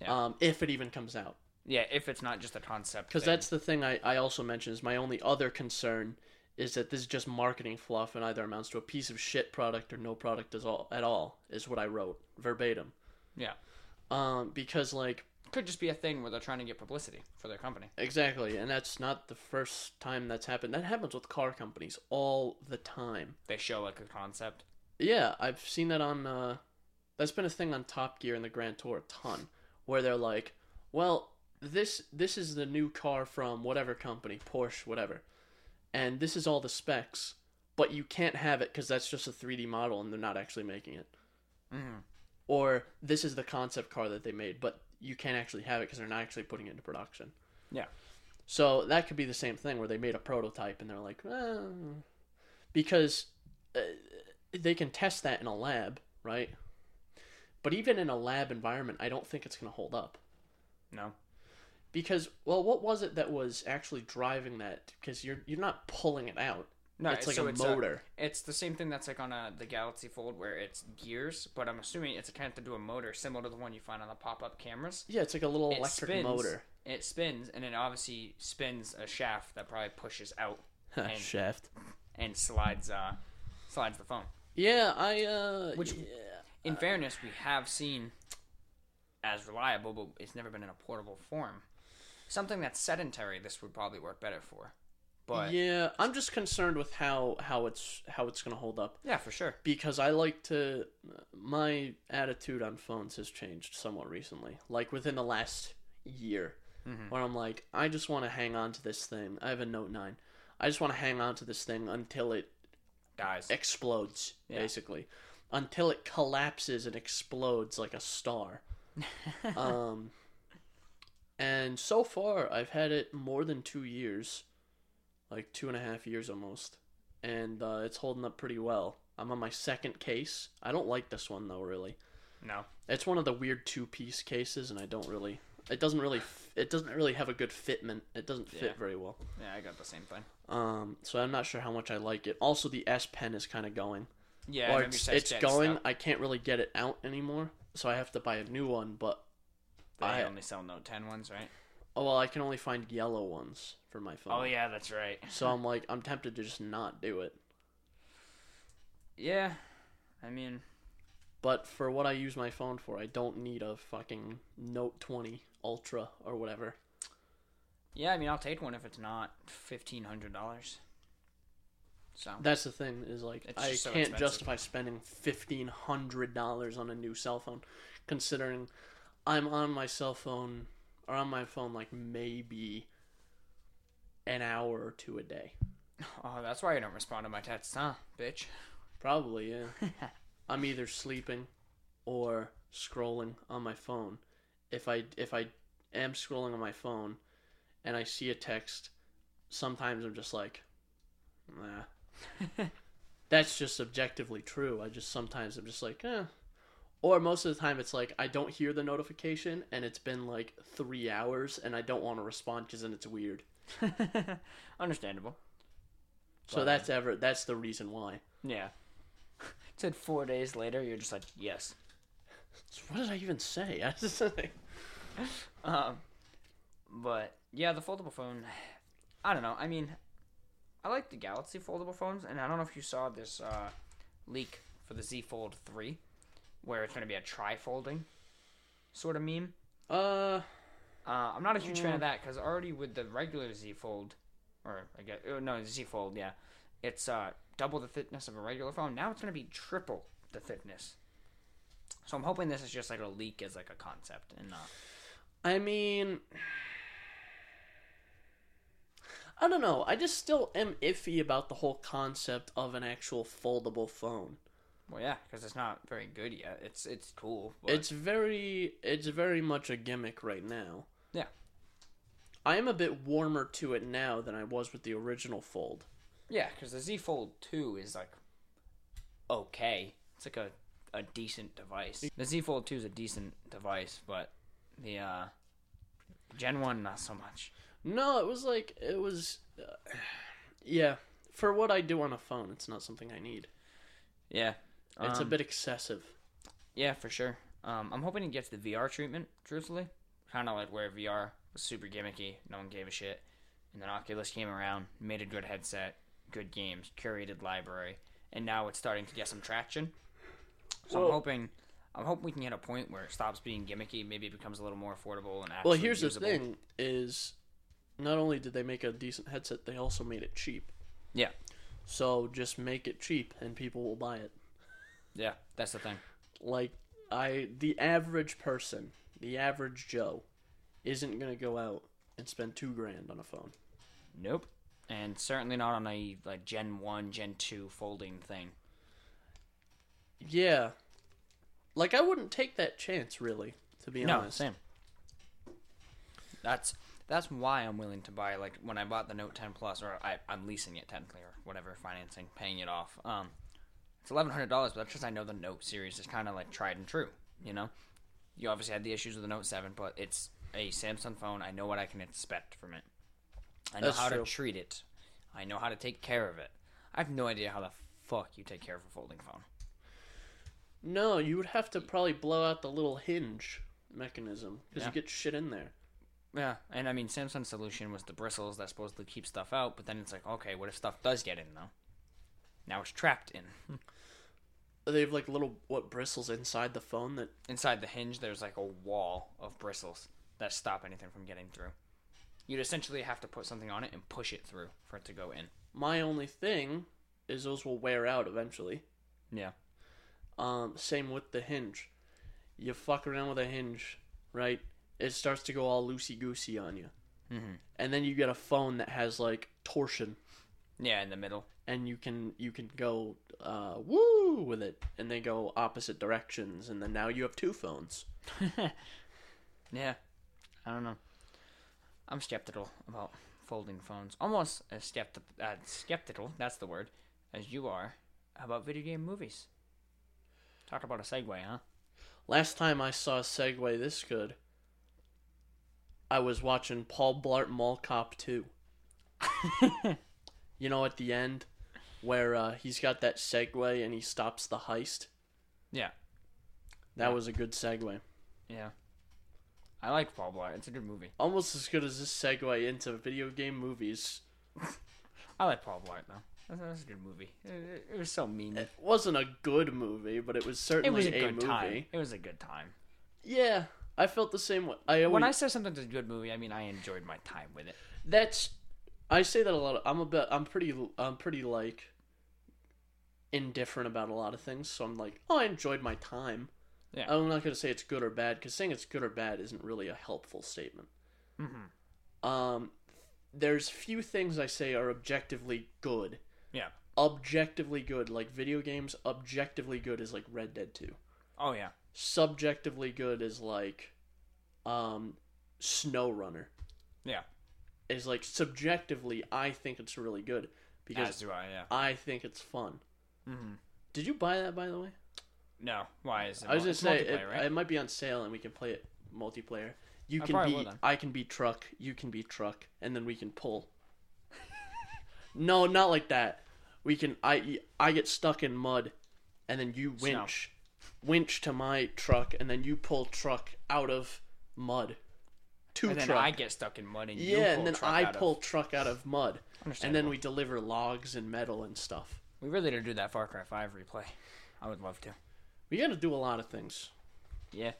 Yeah. um, if it even comes out. Yeah, if it's not just a concept. Because that's the thing I, I also mentioned is my only other concern is that this is just marketing fluff and either amounts to a piece of shit product or no product at all, at all is what I wrote verbatim. Yeah. Um, because like could just be a thing where they're trying to get publicity for their company. exactly, and that's not the first time that's happened. That happens with car companies all the time. They show like a concept. Yeah, I've seen that on. Uh, that's been a thing on Top Gear and the Grand Tour a ton, where they're like, "Well, this this is the new car from whatever company, Porsche, whatever, and this is all the specs, but you can't have it because that's just a 3D model and they're not actually making it." Mm-hmm. Or this is the concept car that they made, but you can't actually have it because they're not actually putting it into production. Yeah. So that could be the same thing where they made a prototype and they're like, eh, because uh, they can test that in a lab, right? But even in a lab environment, I don't think it's going to hold up. No. Because well, what was it that was actually driving that? Because you're you're not pulling it out. No, it's like so a it's motor. it's the same thing that's like on a, the Galaxy Fold where it's gears, but I'm assuming it's connected to do a motor similar to the one you find on the pop-up cameras. yeah, it's like a little It electric spins, motor. It spins, and it obviously spins a shaft that probably pushes out And- Shaft. and slides uh, slides the phone. Yeah, I uh. Which- yeah. In fairness, we have seen as reliable, but it's never been in a portable form. Something that's sedentary, this would probably work better for. But yeah, I'm just concerned with how how it's how it's gonna hold up Yeah, for sure. because I like to. My attitude on phones has changed somewhat recently, like within the last year, Mhm. where I'm like, I just want to hang on to this thing. I have a Note Nine. I just want to hang on to this thing until it Guys, explodes, Yeah. basically, until it collapses and explodes like a star. um, and so far, I've had it more than two years, like two and a half years almost, and uh, it's holding up pretty well. I'm on my second case. I don't like this one though, really. no. It's one of the weird two-piece cases, and I don't really. It doesn't really. It doesn't really have a good fitment. It doesn't fit Yeah. very well. Yeah, I got the same thing. Um, so I'm not sure how much I like it. Also, the S Pen is kind of going. Yeah, I or remember you it's, it's going. stuck. I can't really get it out anymore, so I have to buy a new one. But They I- only sell Note 10 ones, right? Oh well, I can only find yellow ones for my phone. Oh yeah, that's right. So I'm like, I'm tempted to just not do it. Yeah, I mean, But for what I use my phone for, I don't need a fucking Note 20 Ultra or whatever. yeah, I mean, I'll take one if it's not fifteen hundred dollars. So That's the thing is like It's I so can't expensive. justify spending fifteen hundred dollars on a new cell phone, considering I'm on my cell phone or on my phone like maybe an hour or two a day. oh, that's why you don't respond to my texts, huh, bitch? Probably, yeah. I'm either sleeping or scrolling on my phone. If I if I am scrolling on my phone and I see a text, sometimes I'm just like, nah. That's just objectively true. I just sometimes I'm just like, eh. Or most of the time it's like I don't hear the notification and it's been like three hours and I don't want to respond because then it's weird. Understandable. So But- that's ever that's the reason why. Yeah. It said four days later, you're just like, yes. So what did I even say? I just Um, but yeah, the foldable phone. I don't know. I mean, I like the Galaxy foldable phones, and I don't know if you saw this uh, leak for the Z Fold Three, where it's going to be a tri-folding sort of meme. uh Uh, I'm not a huge fan Mm. of that because already with the regular Z Fold, or I guess oh, no Z Fold, yeah, it's uh, double the thickness of a regular phone. Now it's going to be triple the thickness. So I'm hoping this is just like a leak as like a concept and not. I mean, I don't know. I just still am iffy about the whole concept of an actual foldable phone. Well, yeah, because it's not very good yet. It's it's cool. But It's very, it's very much a gimmick right now. Yeah. I am a bit warmer to it now than I was with the original Fold. yeah, because the Z Fold Two is like okay. It's like a a decent device. The Z Fold Two is a decent device, but the uh, Gen One not so much. No, it was like it was, uh, yeah. For what I do on a phone, it's not something I need. Yeah, It's a um, bit excessive. Yeah, for sure. Um, I'm hoping it gets the VR treatment, truthfully. Kind of like where VR was super gimmicky, no one gave a shit. And then Oculus came around, made a good headset, good games, curated library, and now it's starting to get some traction. So Well- I'm hoping, I'm hoping we can get a point where it stops being gimmicky. Maybe it becomes a little more affordable and actually Well, here's usable. the thing: is not only did they make a decent headset, they also made it cheap. Yeah, So just make it cheap, and people will buy it. Yeah, that's the thing. Like I, the average person, the average Joe, isn't gonna go out and spend two grand on a phone. Nope, and certainly not on a like Gen One, Gen Two folding thing. Yeah, like I wouldn't take that chance, really, to be no, honest. No, same. That's that's why I'm willing to buy. Like when I bought the Note 10 Plus, or I, I'm leasing it technically, or whatever, financing, paying it off. Um, it's eleven hundred dollars, but that's just I know the Note series is kind of like tried and true. You know, you obviously had the issues with the Note Seven, but it's a Samsung phone. I know what I can expect from it. I know That's how true. to treat it. I know how to take care of it. I have no idea how the fuck you take care of a folding phone. No, you would have to probably blow out the little hinge mechanism because Yeah. you get shit in there. Yeah, and I mean, Samsung's solution was the bristles that supposedly keep stuff out, but then it's like, okay, what if stuff does get in though? Now it's trapped in. They have like little what bristles inside the phone that Inside the hinge, there's like a wall of bristles that stop anything from getting through. You'd essentially have to put something on it and push it through for it to go in. my only thing is those will wear out eventually. Yeah. Um, same with the hinge. You fuck around with a hinge, right? It starts to go all loosey goosey on you, Mm-hmm. and then you get a phone that has like torsion, Yeah, in the middle. And you can you can go uh, woo with it, and they go opposite directions, and then now you have two phones. Yeah. I don't know. I'm skeptical about folding phones. Almost as skepti- uh, skeptical, that's the word, as you are about video game movies. Talk about a segue, huh? Last time I saw a segue this good, I was watching Paul Blart Mall Cop 2. you know, at the end, where uh, he's got that segue and he stops the heist? Yeah. That Yeah. was a good segue. Yeah. I like Paul Blart. It's a good movie. Almost as good as this segue into video game movies. I like Paul Blart though. That was a good movie. It, was so mean. It wasn't a good movie, but it was certainly It was a a, good movie. time. It was a good time. Yeah, I felt the same way. I always, When I say something's a good movie, I mean I enjoyed my time with it. that's I say that a lot. Of, I'm a bit. I'm pretty. I'm pretty like indifferent about a lot of things. So I'm like, oh, I enjoyed my time. Yeah. I'm not gonna say it's good or bad because saying it's good or bad isn't really a helpful statement. Mm-hmm. Um, there's few things I say are objectively good. Yeah. Objectively good, like video games. Objectively good is like Red Dead Two. Oh yeah. Subjectively good is like, um, Snow Runner. Yeah. Is like subjectively, I think it's really good because As do I. Yeah. I think it's fun. Mm-hmm. Did you buy that by the way? No. Why is it? I was gonna it's say it, right? it might be on sale and we can play it multiplayer. You I can probably be will then. I can be truck, you can be truck, and then we can pull. no, not like that. We can I I get stuck in mud, and then you Snow. winch, winch to my truck, and then you pull truck out of mud. To and then. I get stuck in mud and you yeah, pull and then truck I out of- pull truck out of mud, and then we deliver logs and metal and stuff. We really did do that Far Cry Five replay. I would love to. We got to do a lot of things. Yeah.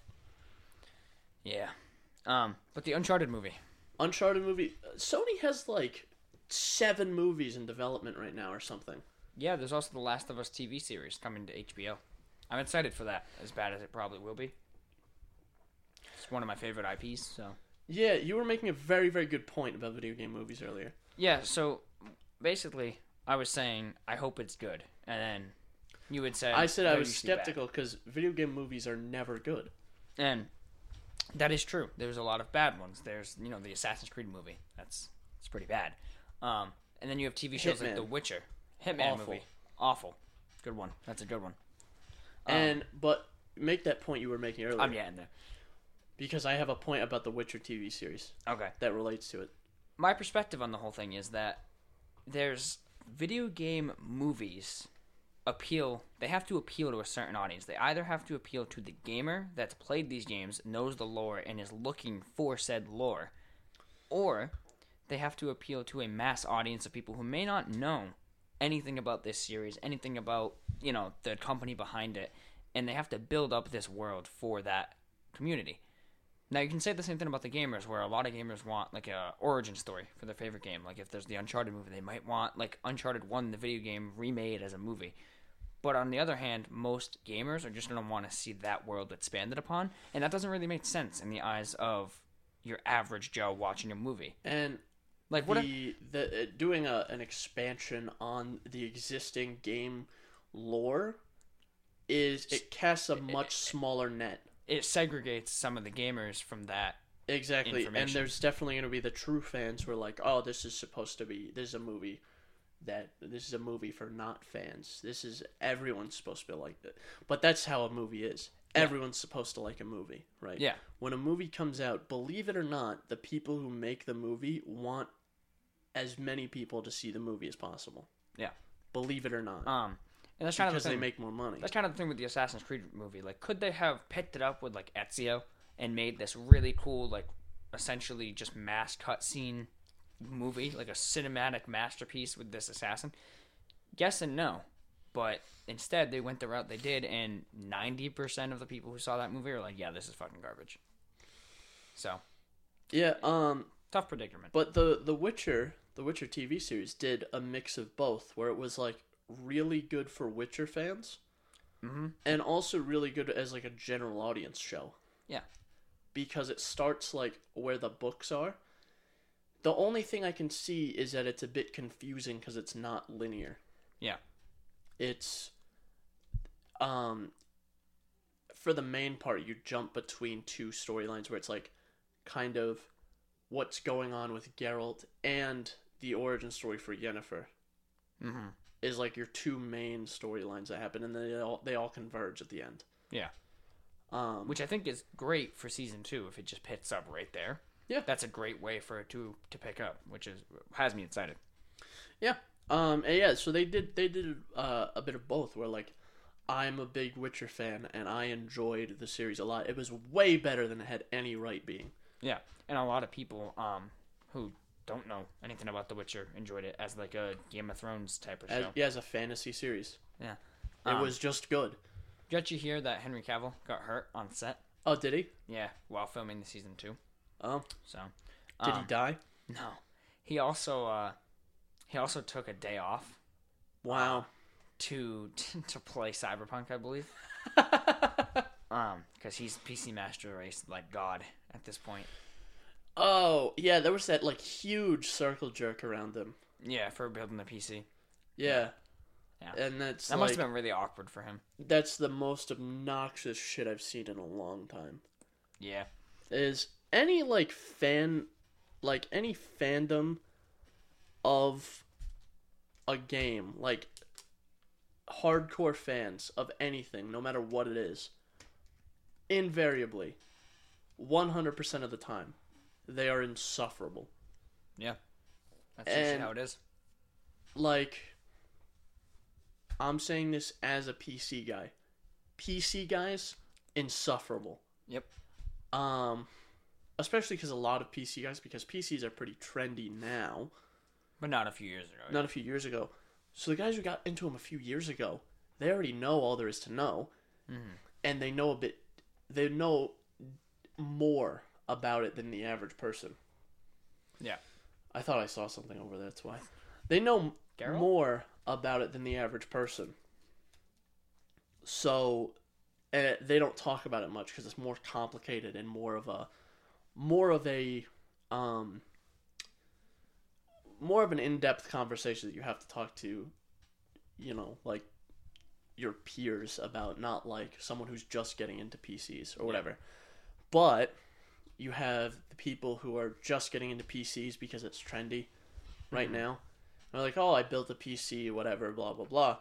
Yeah. Um, but the Uncharted movie. Uncharted movie. uh, Sony has like seven movies in development right now or something. Yeah, there's also the Last of Us TV series coming to HBO. I'm excited for that, as bad as it probably will be. It's one of my favorite IPs, so. Yeah, you were making a very very good point about video game movies earlier. Yeah, so basically, I was saying I hope it's good, and then you would say I said I was skeptical because video game movies are never good. and that is true. There's a lot of bad ones. There's you know the Assassin's Creed movie. That's it's pretty bad. Um, and then you have TV shows like The Witcher, Hitman Awful. movie, awful. Good one. That's a good one. Um, and but make that point you were making earlier I'm getting there. Because I have a point about the Witcher TV series Okay. that relates to it. my perspective on the whole thing is that there's video game movies appeal they have to appeal to a certain audience they either have to appeal to the gamer that's played these games knows the lore and is looking for said lore or they have to appeal to a mass audience of people who may not know anything about this series anything about you know the company behind it and they have to build up this world for that community now you can say the same thing about the gamers, where a lot of gamers want like a origin story for their favorite game. Like if there's the Uncharted movie, they might want like Uncharted One, the video game, remade as a movie. But on the other hand, most gamers are just gonna want to see that world expanded upon, and that doesn't really make sense in the eyes of your average Joe watching a movie. And Like what? if- the the uh, doing a, an expansion on the existing game lore is it casts a much smaller net. It segregates some of the gamers from that. Exactly, and there's definitely going to be the true fans who are like, "Oh, this is supposed to be this is a movie that this is a movie for not fans. This is everyone's supposed to be like that." But that's how a movie is. everyone's supposed to like a movie, right? Yeah. When a movie comes out, believe it or not, the people who make the movie want as many people to see the movie as possible. Yeah. Believe it or not. Um, and that's kind of the because they thing. make more money. That's kind of the thing with the Assassin's Creed movie. Like, could they have picked it up with like Ezio and made this really cool, like, essentially just mass cutscene movie, like a cinematic masterpiece with this assassin? Yes and no, but instead they went the route they did, and ninety percent of the people who saw that movie are like, "Yeah, this is fucking garbage." So Yeah, um tough predicament. but the the Witcher, the Witcher TV series did a mix of both where it was like really good for Witcher fans Mhm. and also really good as like a general audience show. Yeah. Because it starts like where the books are. The only thing I can see is that it's a bit confusing cuz it's not linear. Yeah. It's um for the main part you jump between two storylines where it's like kind of what's going on with Geralt and the origin story for Yennefer hmm is like your two main storylines that happen and they all they all converge at the end. Yeah. Um Which I think is great for season two if it just picks up right there. Yeah. That's a great way for it to to pick up, which is has me excited. Yeah. Um. And yeah. So they did. They did uh, a bit of both. Where like, I'm a big Witcher fan, and I enjoyed the series a lot. It was way better than it had any right being. Yeah, and a lot of people um who don't know anything about The Witcher enjoyed it as like a Game of Thrones type of As, show. yeah, as a fantasy series, Yeah. it Um, was just good. Did you hear that Henry Cavill got hurt on set? Oh, did he? Yeah, while filming the season two. Oh, So. did um, he die? No. He also uh he also took a day off Wow. to to play Cyberpunk, I believe. Um, because he's PC Master Race like God at this point. Oh, yeah. There was that like huge circle jerk around them. Yeah, for building the PC. Yeah. Yeah. And that's That like must have been really awkward for him. that's the most obnoxious shit I've seen in a long time. Yeah. is any like fan like any fandom of a game like hardcore fans of anything no matter what it is invariably 100% of the time they are insufferable Yeah. That's And- how it is. like i'm saying this as a pc guy pc guys insufferable Yep. Um, especially because a lot of PC guys, because PCs are pretty trendy now, But not a few years ago. not a few years ago. So the guys who got into them a few years ago, they already know all there is to know, Mhm. and they know a bit. They know more about it than the average person. Yeah. I thought I saw something over there. That's why they know Geralt? more about it than the average person. So, uh, they don't talk about it much because it's more complicated and more of a, more of a, um, more of an in-depth conversation that you have to talk to, you know, like your peers about, not like someone who's just getting into PCs or whatever. But you have the people who are just getting into PCs because it's trendy right now. They're like, oh, I built a PC, whatever, blah, blah, blah.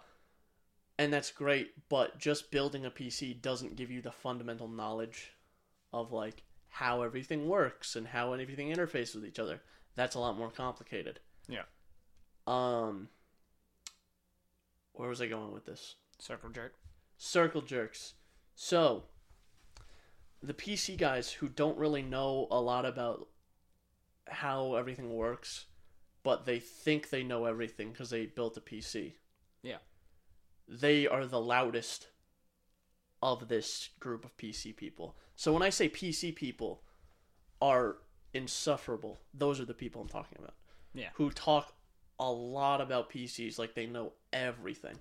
And that's great, but just building a PC doesn't give you the fundamental knowledge of like how everything works and how everything interfaces with each other. That's a lot more complicated. Yeah. Um where was I going with this? Circle jerk. circle jerks. So, the PC guys who don't really know a lot about how everything works, but they think they know everything because they built a PC. Yeah. They are the loudest of this group of PC people. So when I say PC people are insufferable, those are the people I'm talking about. Yeah. Who talk a lot about PCs like they know everything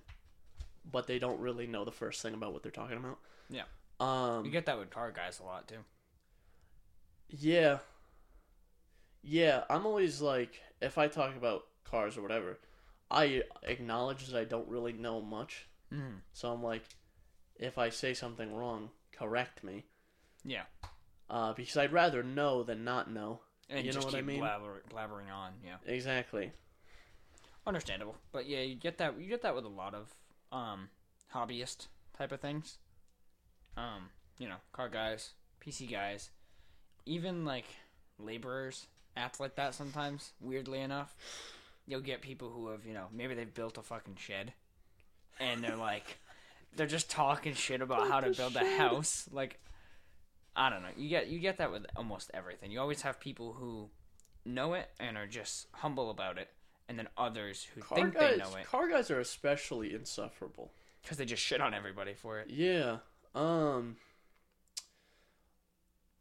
but they don't really know the first thing about what they're talking about. Yeah. Um. You get that with car guys a lot too. Yeah. Yeah, I'm always like, if I talk about cars or whatever, I acknowledge that I don't really know much. Mm-hmm. So I'm like, if I say something wrong, correct me. Yeah. Uh, because I'd rather know than not know. And You know what I mean? blabber, blabbering on. Yeah. Exactly. Understandable. But yeah, you get that. You get that with a lot of um hobbyist type of things. Um, you know, car guys, PC guys, even like laborers act like that sometimes. Weirdly enough, you'll get people who have, you know, maybe they've built a fucking shed, and they're like, they're just talking shit about how to a build a shed. house. Like, I don't know. You get you get that with almost everything. You always have people who know it and are just humble about it, and then others who Car think guys, they know it car guys are especially insufferable. because they just shit on everybody for it. Yeah. Um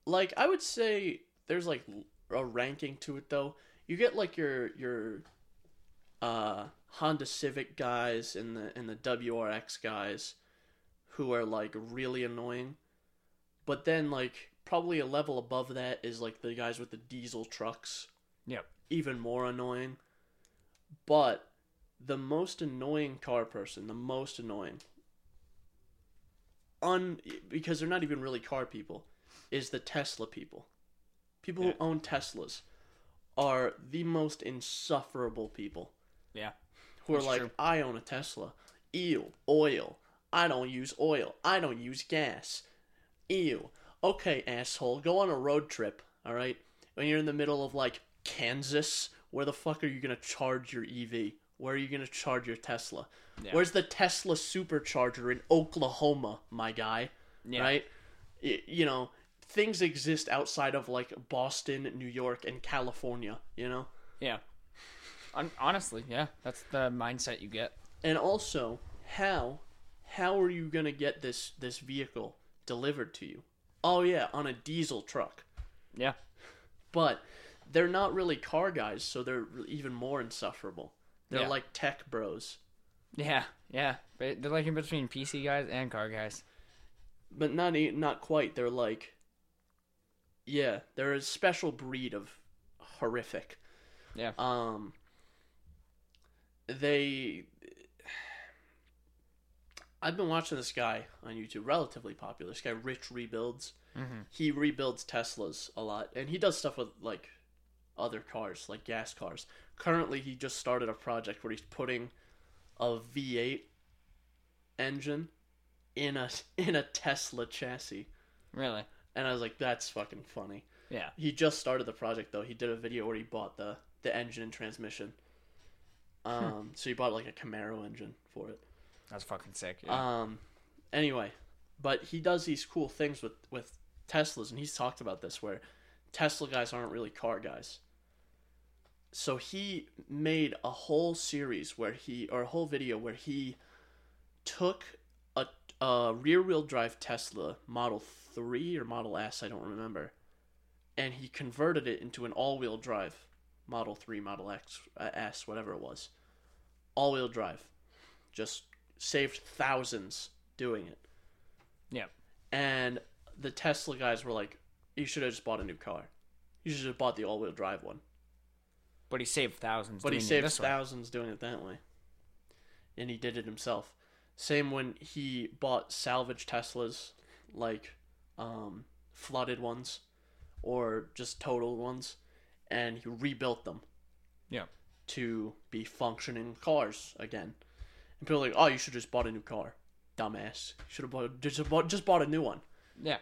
like I would say there's like a ranking to it though. You get like your your uh Honda Civic guys and the and the WRX guys who are like really annoying. But then like probably a level above that is like the guys with the diesel trucks. Yep. Even more annoying. But the most annoying car person, the most annoying un because they're not even really car people is the Tesla people. People Yeah. who own Teslas are the most insufferable people. Yeah. Who are That's like, true. I own a Tesla. Ew, oil. I don't use oil. I don't use gas. Ew. Okay, asshole, go on a road trip, alright? When you're in the middle of like Kansas, where the fuck are you gonna charge your EV? Where are you gonna charge your Tesla? Yeah. Where's the Tesla supercharger in Oklahoma, my guy? Yeah. Right? You know, things exist outside of like Boston, New York, and California, you know? Yeah. Honestly, yeah, that's the mindset you get. And also, how how are you gonna get this this vehicle delivered to you? Oh yeah, on a diesel truck. Yeah. But they're not really car guys, so they're even more insufferable. They're Yeah. like tech bros, Yeah, yeah. They're like in between PC guys and car guys. but not not quite. They're like, yeah, they're a special breed of horrific. Yeah. Um. They. I've been watching this guy on YouTube, relatively popular. This guy, Rich Rebuilds. Mm-hmm. He rebuilds Teslas a lot, and he does stuff with like other cars, like gas cars. Currently, he just started a project where he's putting a V8 engine in a in a Tesla chassis, Really? and I was like, "That's fucking funny." Yeah. He just started the project though. He did a video where he bought the the engine and transmission. Um, so he bought like a Camaro engine for it. That's fucking sick. Yeah. Um, anyway, but he does these cool things with with Teslas, and he's talked about this where Tesla guys aren't really car guys. So he made a whole series where he, or a whole video where he took a, a rear wheel drive Tesla Model 3 or Model S, I don't remember, and he converted it into an all wheel drive Model 3, Model X, uh, S, whatever it was. All wheel drive. Just saved thousands doing it. Yeah. And the Tesla guys were like, you should have just bought a new car. You should have bought the all wheel drive one. But he saved thousands. But he saved this way. thousands doing it that way. And he did it himself. Same when he bought salvage Teslas, like um, flooded ones or just total ones, and he rebuilt them. Yeah. To be functioning cars again. And people are like, oh, you should just bought a new car. Dumbass. You should have bought, just bought, just bought a new one. Yeah.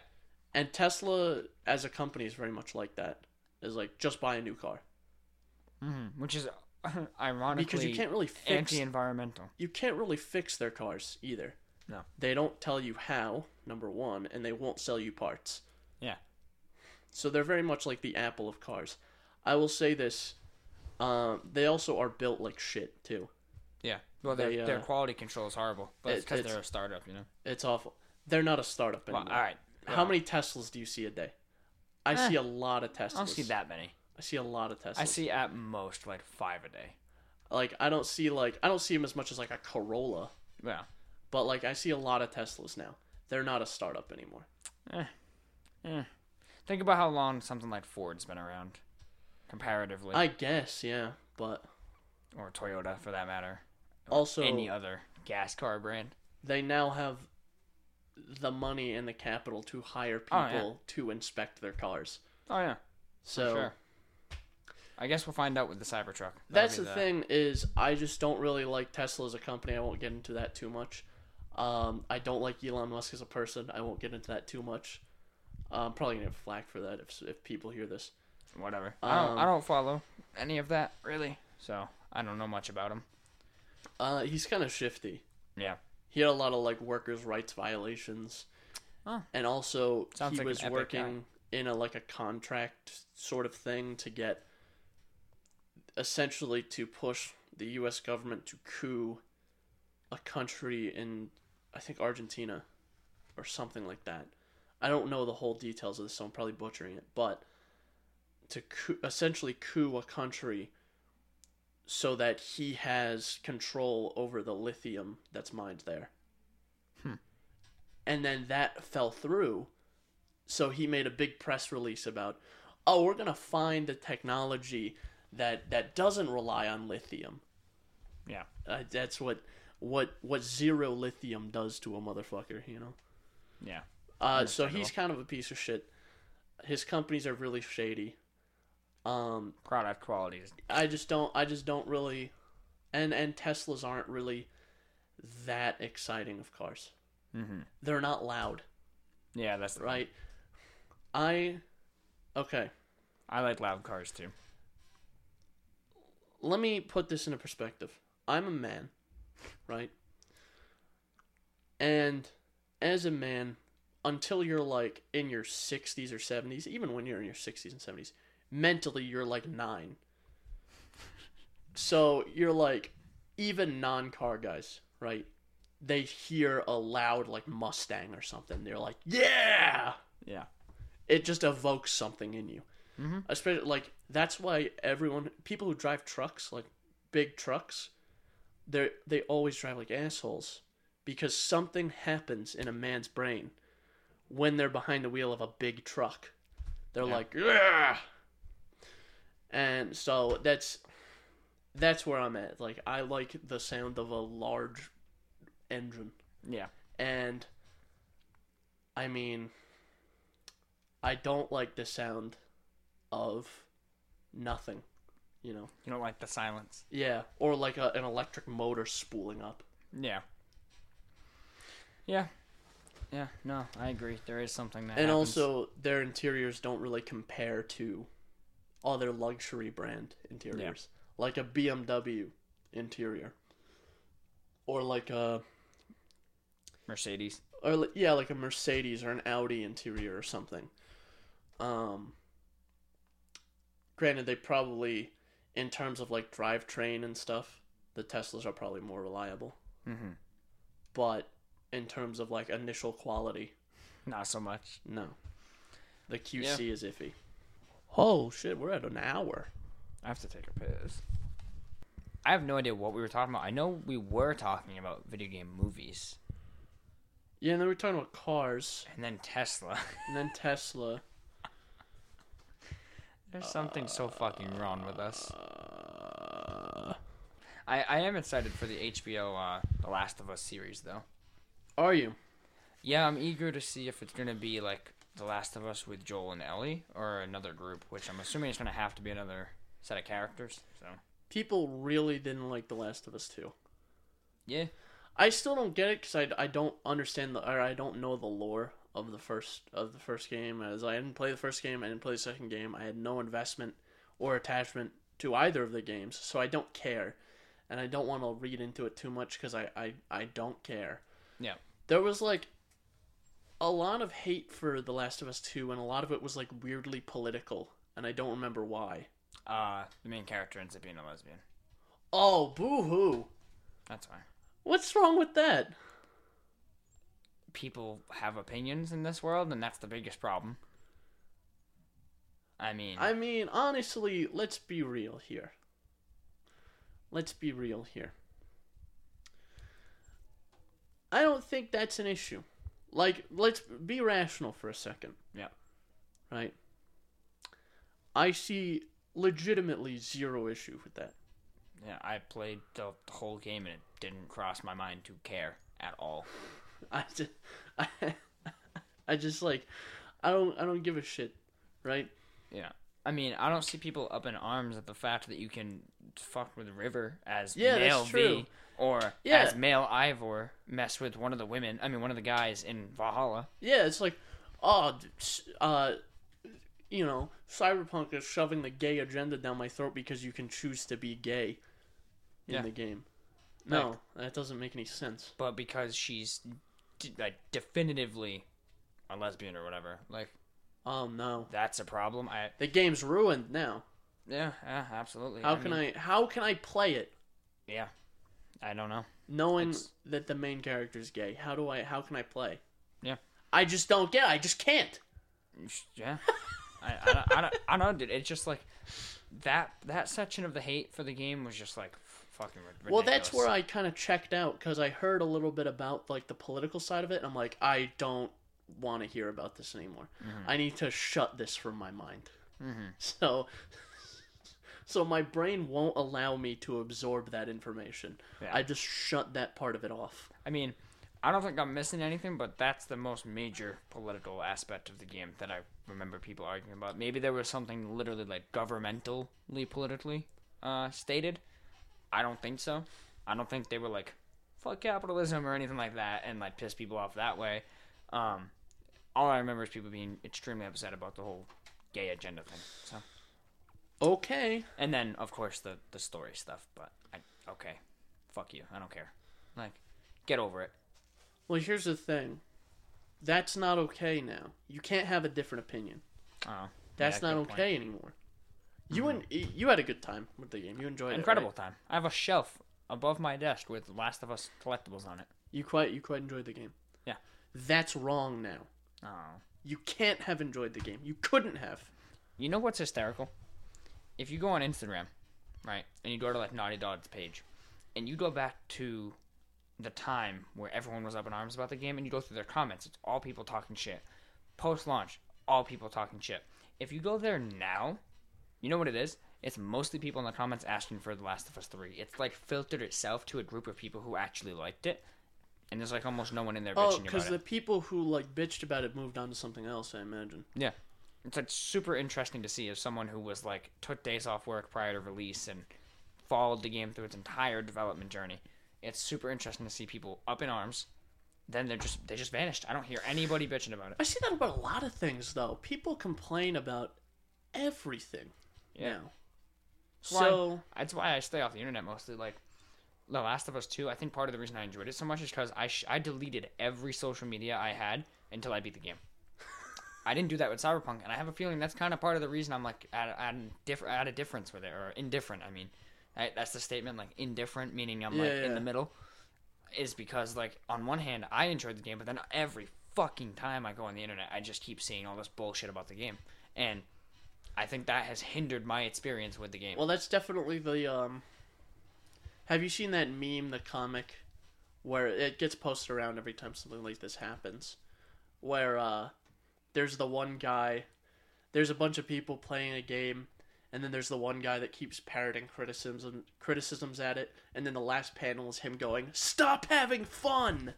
And Tesla as a company is very much like that. Is like, just buy a new car. Hmm Which is ironically Because you can't really fix anti-environmental. you can't really fix their cars either. No. They don't tell you how, number one, and they won't sell you parts. Yeah. So they're very much like the Apple of cars. I will say this. Um, they also are built like shit too. Yeah. Well, their They, uh, their quality control is horrible, but it's because they're a startup, you know. It's awful. They're not a startup Well, anymore. all right. How well, many Teslas do you see a day? I Eh, see a lot of Teslas. I don't see that many. I see a lot of Teslas. I see at most like five a day. like I don't see like I don't see them as much as like a Corolla, Yeah. but like I see a lot of Teslas now. They're not a startup anymore. Eh. Eh. Think about how long something like Ford's been around, comparatively, I guess, yeah, but or Toyota for that matter. also Any other gas car brand. they now have the money and the capital to hire people Oh, yeah. to inspect their cars. Oh yeah. So sure. I guess we'll find out with the Cybertruck. That'll that's be the thing is I just don't really like Tesla as a company. I won't get into that too much. Um, I don't like Elon Musk as a person. I won't get into that too much. I'm probably gonna get flack for that if if people hear this. Whatever. I don't. I Um, don't follow any of that really, so I don't know much about him. Uh, he's kind of shifty. Yeah. He had a lot of like workers' rights violations. Oh. And also Sounds he like was working in a like a contract sort of thing to get essentially to push the US government to coup a country in I think Argentina or something like that. I don't know the whole details of this, so I'm probably butchering it, but to coup, essentially coup a country so that he has control over the lithium that's mined there. Hmm. And then that fell through. So he made a big press release about, "Oh, we're going to find the technology that that doesn't rely on lithium." Yeah. Uh, that's what what what zero lithium does to a motherfucker, you know. Yeah. Uh, so he's kind of a piece of shit. His companies are really shady. Um, Product quality is I just don't I just don't really and and Teslas aren't really that exciting of cars. Mm-hmm. They're not loud, Yeah, that's the right? I okay, I like loud cars too. Let me put this into perspective. I'm a man, right? And as a man, until you're like in your 60s or 70s, even when you're in your 60s and 70s, mentally you're like 9. So you're like even non-car guys, right? They hear a loud like Mustang or something. They're like, "Yeah!" Yeah. it just evokes something in you. Mhm. Especially like that's why everyone, people who drive trucks, like big trucks, they they always drive like assholes because something happens in a man's brain when they're behind the wheel of a big truck. They're Yeah. like, yeah. And so that's that's where I'm at. Like I like the sound of a large engine Yeah. and I mean, I don't like the sound of nothing, you know. You don't like the silence. Yeah, or like a, an electric motor spooling up. Yeah. Yeah. Yeah. No, I agree. There is something that. and happens. also, their interiors don't really compare to other luxury brand interiors, like a BMW interior, or like a Mercedes. or yeah, like a Mercedes or an Audi interior or something. Um, granted, they probably, in terms of like drivetrain and stuff, the Teslas are probably more reliable. Mm-hmm. But in terms of like initial quality, Not so much. no, the QC is iffy. Oh shit, we're at an hour. I have to take a piss. I have no idea what we were talking about. I know we were talking about video game movies Yeah, and then we're talking about cars, and then Tesla. and then Tesla. There's something so fucking wrong with us. Uh, I, I am excited for the HBO uh, The Last of Us series though. are you? Yeah, I'm eager to see if it's gonna be like The Last of Us with Joel and Ellie or another group, which I'm assuming it's gonna have to be another set of characters. So People really didn't like The Last of Us 2. yeah, I still don't get it because I, I don't understand the or I don't know the lore of the first of the first game. As I didn't play the first game I didn't play the second game. I had no investment or attachment to either of the games so I don't care. And I don't want to read into it too much because I, I I don't care. Yeah. there was like a lot of hate for The Last of Us 2 and a lot of it was like weirdly political and I don't remember why. Uh, the main character ends up being a lesbian. oh boo hoo That's fine. what's wrong with that People have opinions in this world, and that's the biggest problem. I mean, I mean, honestly, let's be real here. Let's be real here. I don't think that's an issue. Like, let's be rational for a second. Yeah. Right? I see legitimately zero issue with that. yeah, I played the, the whole game, and it didn't cross my mind to care at all. I just, I, I just like, I don't, I don't give a shit, right? Yeah. I mean, I don't see people up in arms at the fact that you can fuck with River as Yeah, male that's true. V. Or Yeah. as male Eivor mess with one of the women, I mean one of the guys in Valhalla. Yeah, it's like, oh, uh, you know, Cyberpunk is shoving the gay agenda down my throat because you can choose to be gay in Yeah. the game. No, that doesn't make any sense. but because she's like definitively a lesbian or whatever, like Oh no, that's a problem. I the game's ruined now. yeah, yeah, absolutely. How can mean, I? How can I play it Yeah, I don't know. knowing It's- that the main character is gay? How do I? How can I play? Yeah. I just don't get. it. I just can't. Yeah, I, I, don't- I, don't, I don't know, dude. It's just like that that section of the hate for the game was just like fucking ridiculous. Well, that's where I kind of checked out because I heard a little bit about like the political side of it, and I'm like, I don't want to hear about this anymore. Mm-hmm. I need to shut this from my mind. Mhm. So, so my brain won't allow me to absorb that information. Yeah. I just shut that part of it off. I mean, I don't think I'm missing anything, but that's the most major political aspect of the game that I remember people arguing about. Maybe there was something literally like governmentally politically uh, stated. I don't think so. I don't think they were like fuck capitalism or anything like that and like piss people off that way. Um, all I remember is people being extremely upset about the whole gay agenda thing. So, Okay. and then of course the the story stuff. But I okay, fuck you. I don't care. Like, get over it. Well, here's the thing. That's not okay now. You can't have a different opinion. Oh, That's yeah, not good point. okay anymore. You and you had a good time with the game. You enjoyed it. Incredible right? time. I have a shelf above my desk with Last of Us collectibles on it. You quite you quite enjoyed the game. Yeah. That's wrong now. Oh. You can't have enjoyed the game. You couldn't have. You know what's hysterical? If you go on Instagram, right, and you go to like Naughty Dog's page, and you go back to the time where everyone was up in arms about the game, and you go through their comments, it's all people talking shit. Post launch, all people talking shit. If you go there now, you know what it is? It's mostly people in the comments asking for The Last of Us 3. It's like filtered itself to a group of people who actually liked it, and there's like almost no one in there Oh, bitching because the it. people who like bitched about it moved on to something else. I imagine. Yeah. It's like super interesting to see as someone who was like took days off work prior to release and followed the game through its entire development journey. It's super interesting to see people up in arms. Then they're just they just vanished. I don't hear anybody bitching about it. I see that about a lot of things, though. People complain about everything Yeah. now. That's why- So That's why I stay off the internet mostly. Like The Last of Us 2, I think part of the reason I enjoyed it so much is because I sh- I deleted every social media I had until I beat the game. I didn't do that with Cyberpunk, and I have a feeling that's kind of part of the reason I'm like at at, diff- at a difference with it or indifferent. I mean, I, that's the statement like indifferent, meaning I'm like Yeah, in the middle. Is because like on one hand I enjoyed the game, but then every fucking time I go on the internet, I just keep seeing all this bullshit about the game, and I think that has hindered my experience with the game. Well, that's definitely the um. Have you seen that meme, the comic, where it gets posted around every time something like this happens, where uh, there's the one guy, there's a bunch of people playing a game, and then there's the one guy that keeps parroting criticisms criticisms at it, and then the last panel is him going, "Stop having fun."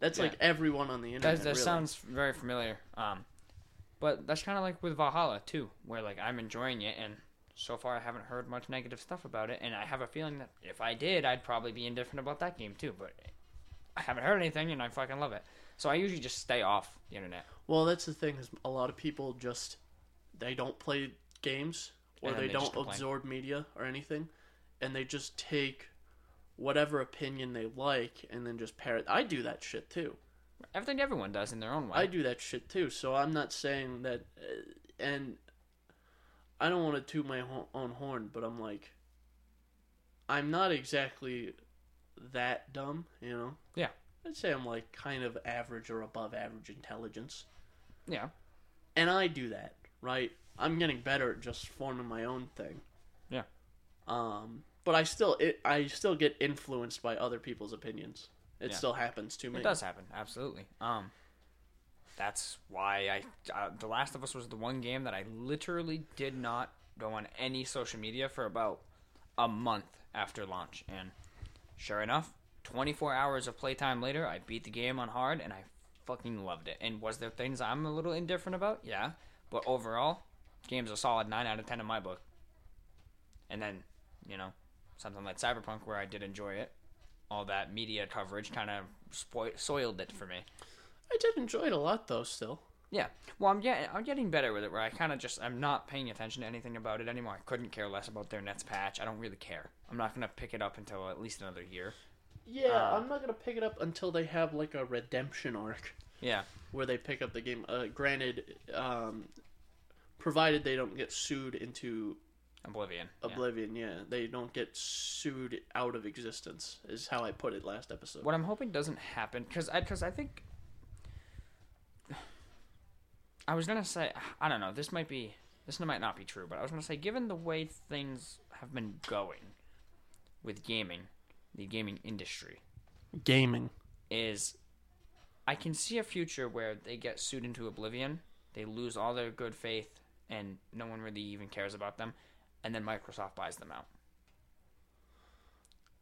That's like everyone on the internet. That, that really. sounds very familiar. Um, but that's kind of like with Valhalla too, where like I'm enjoying it, and so far I haven't heard much negative stuff about it, and I have a feeling that if I did, I'd probably be indifferent about that game too. But I haven't heard anything, and I fucking love it. So I usually just stay off the internet. Well, that's the thing is a lot of people just they don't play games or they, they don't absorb media or anything, and they just take whatever opinion they like and then just parrot. I do that shit too. I think everyone does in their own way. I do that shit too. So I'm not saying that, uh, and I don't want to toot my own horn, but I'm like, I'm not exactly that dumb, you know. Yeah. I'd say I'm like kind of average or above average intelligence. Yeah. and I do that, right? I'm getting better at just forming my own thing. Yeah. Um, but I still it I still get influenced by other people's opinions. It Yeah. still happens to me. It does happen, absolutely. Um, that's why I uh, The Last of Us was the one game that I literally did not go on any social media for about a month after launch, and sure enough, 24 hours of playtime later, I beat the game on hard, and I fucking loved it. And was there things I'm a little indifferent about? Yeah, but overall, game's a solid nine out of ten in my book. And then, you know, something like Cyberpunk, where I did enjoy it, all that media coverage kind of spoil- soiled it for me. I did enjoy it a lot though. Still, Yeah. Well, I'm getting I'm getting better with it. Where I kind of just I'm not paying attention to anything about it anymore. I couldn't care less about their Nets patch. I don't really care. I'm not gonna pick it up until at least another year. yeah, Uh, I'm not gonna pick it up until they have like a redemption arc Yeah. where they pick up the game. Uh, granted, um, provided they don't get sued into Oblivion. Yeah. oblivion. Yeah, they don't get sued out of existence. Is how I put it last episode. What I'm hoping doesn't happen because I because I think I was gonna say I don't know. This might be this might not be true, but I was gonna say given the way things have been going with gaming, the gaming industry Gaming. is I can see a future where they get sued into oblivion, they lose all their good faith, and no one really even cares about them, and then Microsoft buys them out.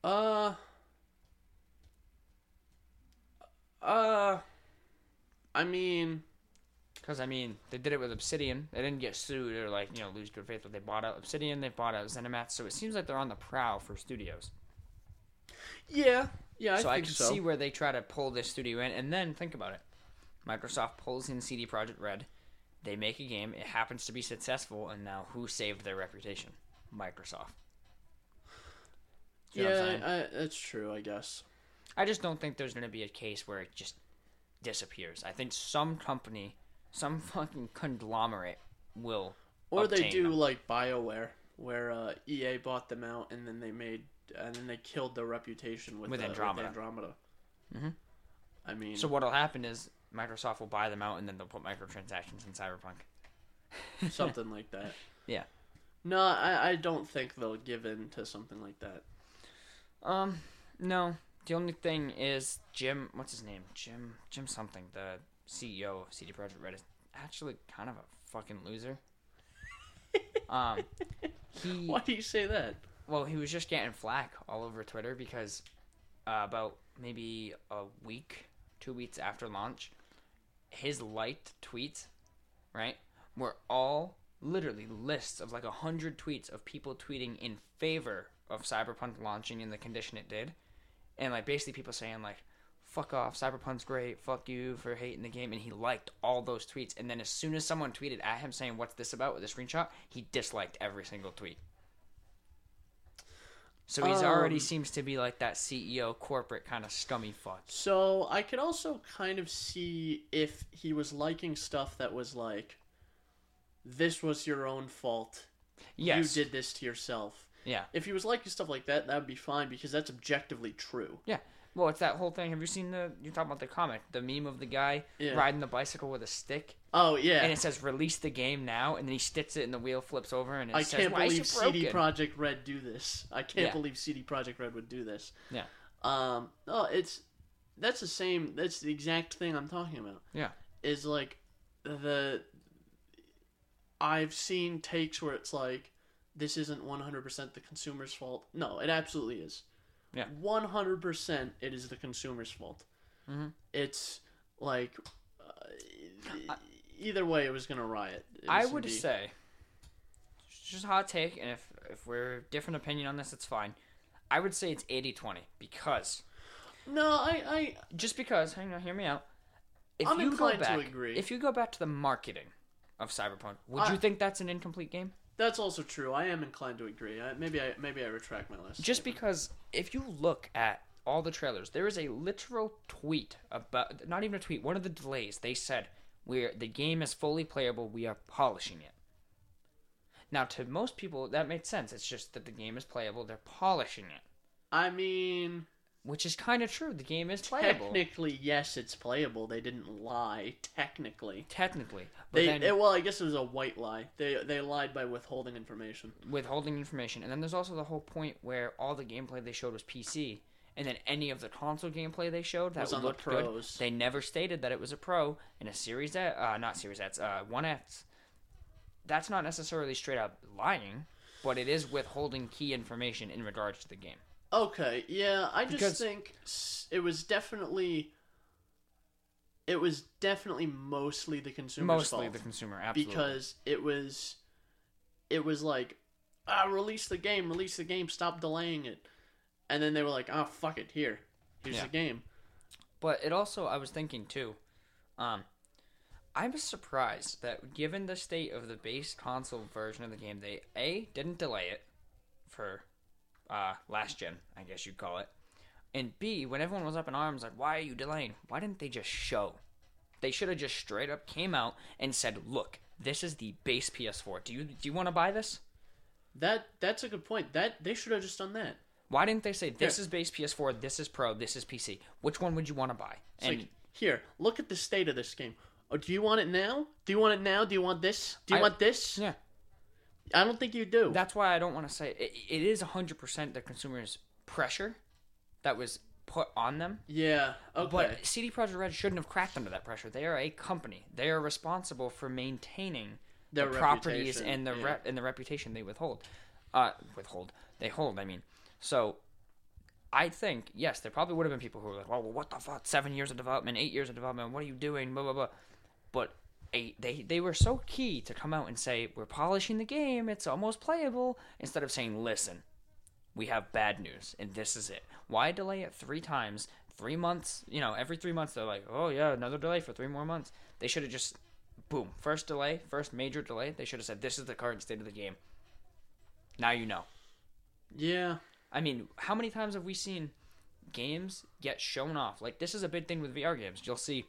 Uh. Uh. I mean, Because I mean, they did it with Obsidian. They didn't get sued or like you know lose good faith, but they bought out Obsidian. They bought out ZeniMax. So it seems like they're on the prowl for studios. yeah, yeah, I so I think can so. see where they try to pull this studio in, and then think about it. Microsoft pulls in CD Projekt Red. They make a game. It happens to be successful, and now who saved their reputation? Microsoft. I'm yeah. I, that's true. I guess. I just don't think there's going to be a case where it just disappears. I think some company, some fucking conglomerate will. Or they do them. like BioWare, where uh, EA bought them out, and then they made, and then they killed their reputation with, With uh, Andromeda. Andromeda. Mhm. I mean, So what'll happen is Microsoft will buy them out, and then they'll put microtransactions in Cyberpunk. something like that. Yeah. No, I, I don't think they'll give in to something like that. Um, no. The only thing is Jim. What's his name? Jim. Jim something. The CEO of CD Projekt Red is actually kind of a fucking loser. um, he. Why do you say that? Well, he was just getting flack all over Twitter because uh, about maybe a week, two weeks after launch, his liked tweets, right, were all literally lists of like a hundred tweets of people tweeting in favor of Cyberpunk launching in the condition it did, and like basically people saying like, "Fuck off, Cyberpunk's great, fuck you for hating the game," and he liked all those tweets, and then as soon as someone tweeted at him saying, "What's this about?" with a screenshot, he disliked every single tweet. So he's already Um, seems to be like that CEO corporate kind of scummy fuck. So I could also kind of see if he was liking stuff that was like, "This was your own fault. Yes. You did this to yourself." Yeah. If he was liking stuff like that, that would be fine because that's objectively true. Yeah. Well, it's that whole thing. Have you seen the? You're talking about the comic, the meme of the guy Yeah. riding the bicycle with a stick, Oh yeah, and it says "Release the game now," and then he sticks it, and the wheel flips over, and it I says, can't "Why is believe CD broken?" Project Red do this. I can't Yeah. believe CD Projekt Red would do this. Yeah. Um. Oh, it's that's the same. That's the exact thing I'm talking about. Yeah. Is like the I've seen takes where it's like this isn't 100% the consumer's fault. No, it absolutely is. Yeah. 100% it is the consumer's fault. Mhm. It's like uh, either way it was going to riot. I would gonna say, just a hot take, and if if we're different opinion on this, it's fine. I would say it's 80-20 because No, I I just because, hang on, hear me out. If I'm you go inclined to back, agree. if you go back to the marketing of Cyberpunk, would I- you think that's an incomplete game? That's also true. I am inclined to agree. I, maybe I maybe I retract my list. Just statement. because if you look at all the trailers, there is a literal tweet about not even a tweet, one of the delays. They said we're the game is fully playable, we are polishing it. Now to most people that made sense. It's just that the game is playable, they're polishing it. I mean, Which is kind of true. The game is playable. technically, yes, it's playable. They didn't lie. Technically, Technically. But they then it- well, I guess it was a white lie. They they lied by withholding information. withholding information. And then there's also the whole point where all the gameplay they showed was PC. And then any of the console gameplay they showed that Was on the looked good, they never stated that it was a pro in a Series that uh, not Series that's uh, One X. That's not necessarily straight up lying, but it is withholding key information in regards to the game. Okay, yeah, I just Because- think it was definitely. It was definitely mostly the consumer's Mostly the consumer, absolutely. because it was, it was like, ah, release the game, release the game, stop delaying it, and then they were like, "Oh fuck it, here, here's Yeah. the game." But it also, I was thinking too, um, I was surprised that given the state of the base console version of the game, they a didn't delay it for uh, last gen, I guess you'd call it, and b when everyone was up in arms, like, why are you delaying? Why didn't they just show? They should have just straight up came out and said, "Look, this is the base PS4. Do you do you want to buy this?" That that's a good point. That they should have just done that. Why didn't they say this Yeah. is base PS4, this is Pro, this is PC? Which one would you want to buy? It's And like, here, look at the state of this game. Oh, do you want it now? Do you want it now? Do you want this? Do you I- want this? yeah, I don't think you do. That's why I don't want to say it, it is 100% the consumer's pressure that was put on them. yeah. Okay. But CD Projekt Red shouldn't have cracked under that pressure. They are a company. They are responsible for maintaining Their the properties reputation, and the yeah. rep and the reputation they withhold. Uh, withhold. They hold. I mean, so I think yes, there probably would have been people who were like, "Well, well what the fuck? Seven years of development, eight years of development. What are you doing?" Blah blah blah. But a, they they were so key to come out and say, "We're polishing the game. It's almost playable," instead of saying, "Listen, we have bad news, and this is it." Why delay it three times? Three months, you know, every three months they're like, "Oh yeah, another delay for three more months." They should have just, boom, first delay, first major delay. They should have said, "This is the current state of the game." Now you know. yeah. I mean, how many times have we seen games get shown off? Like this is a big thing with VR games. You'll see,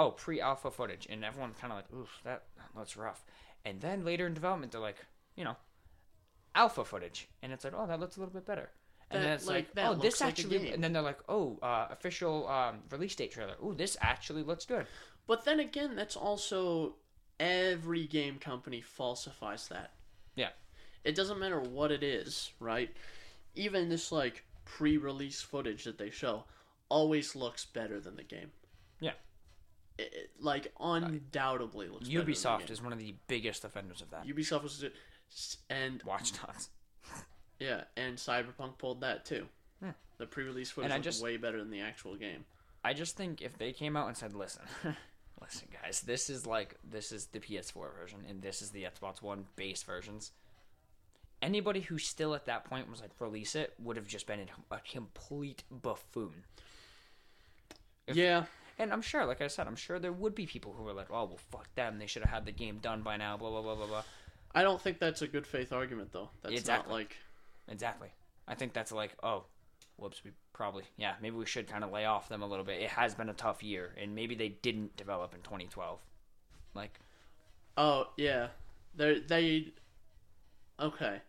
oh, pre-alpha footage, and everyone's kind of like, oof, that that's rough. And then later in development, they're like, you know, alpha footage, and it's like, oh, that looks a little bit better. And That- then it's like, like, that oh, this like actually, and then they're like, oh, uh, official um, release date trailer. Ooh, this actually looks good. But then again, that's also every game company falsifies that. Yeah. It doesn't matter what it is, right? Even this like pre-release footage that they show always looks better than the game. Yeah. It, like undoubtedly looks. better than the Ubisoft is one of the biggest offenders of that. Ubisoft was and Watch Dogs. yeah, and Cyberpunk pulled that too. Yeah. The pre-release footage And I looked just- way better than the actual game. I just think if they came out and said, "Listen, listen, guys, this is like this is the PS4 version, and this is the Xbox One base versions," anybody who still at that point was like, "Release it," would have just been a complete buffoon. If- yeah, And I'm sure, like I said, I'm sure there would be people who were like, "Oh, well, fuck them. They should have had the game done by now." Blah blah blah blah blah. I don't think that's a good faith argument though. That's Exactly. not like Exactly. I think that's like, oh, whoops, we probably, yeah, maybe we should kind of lay off them a little bit. It has been a tough year, and maybe they didn't develop in 2012. Like, Oh yeah, they they. Okay.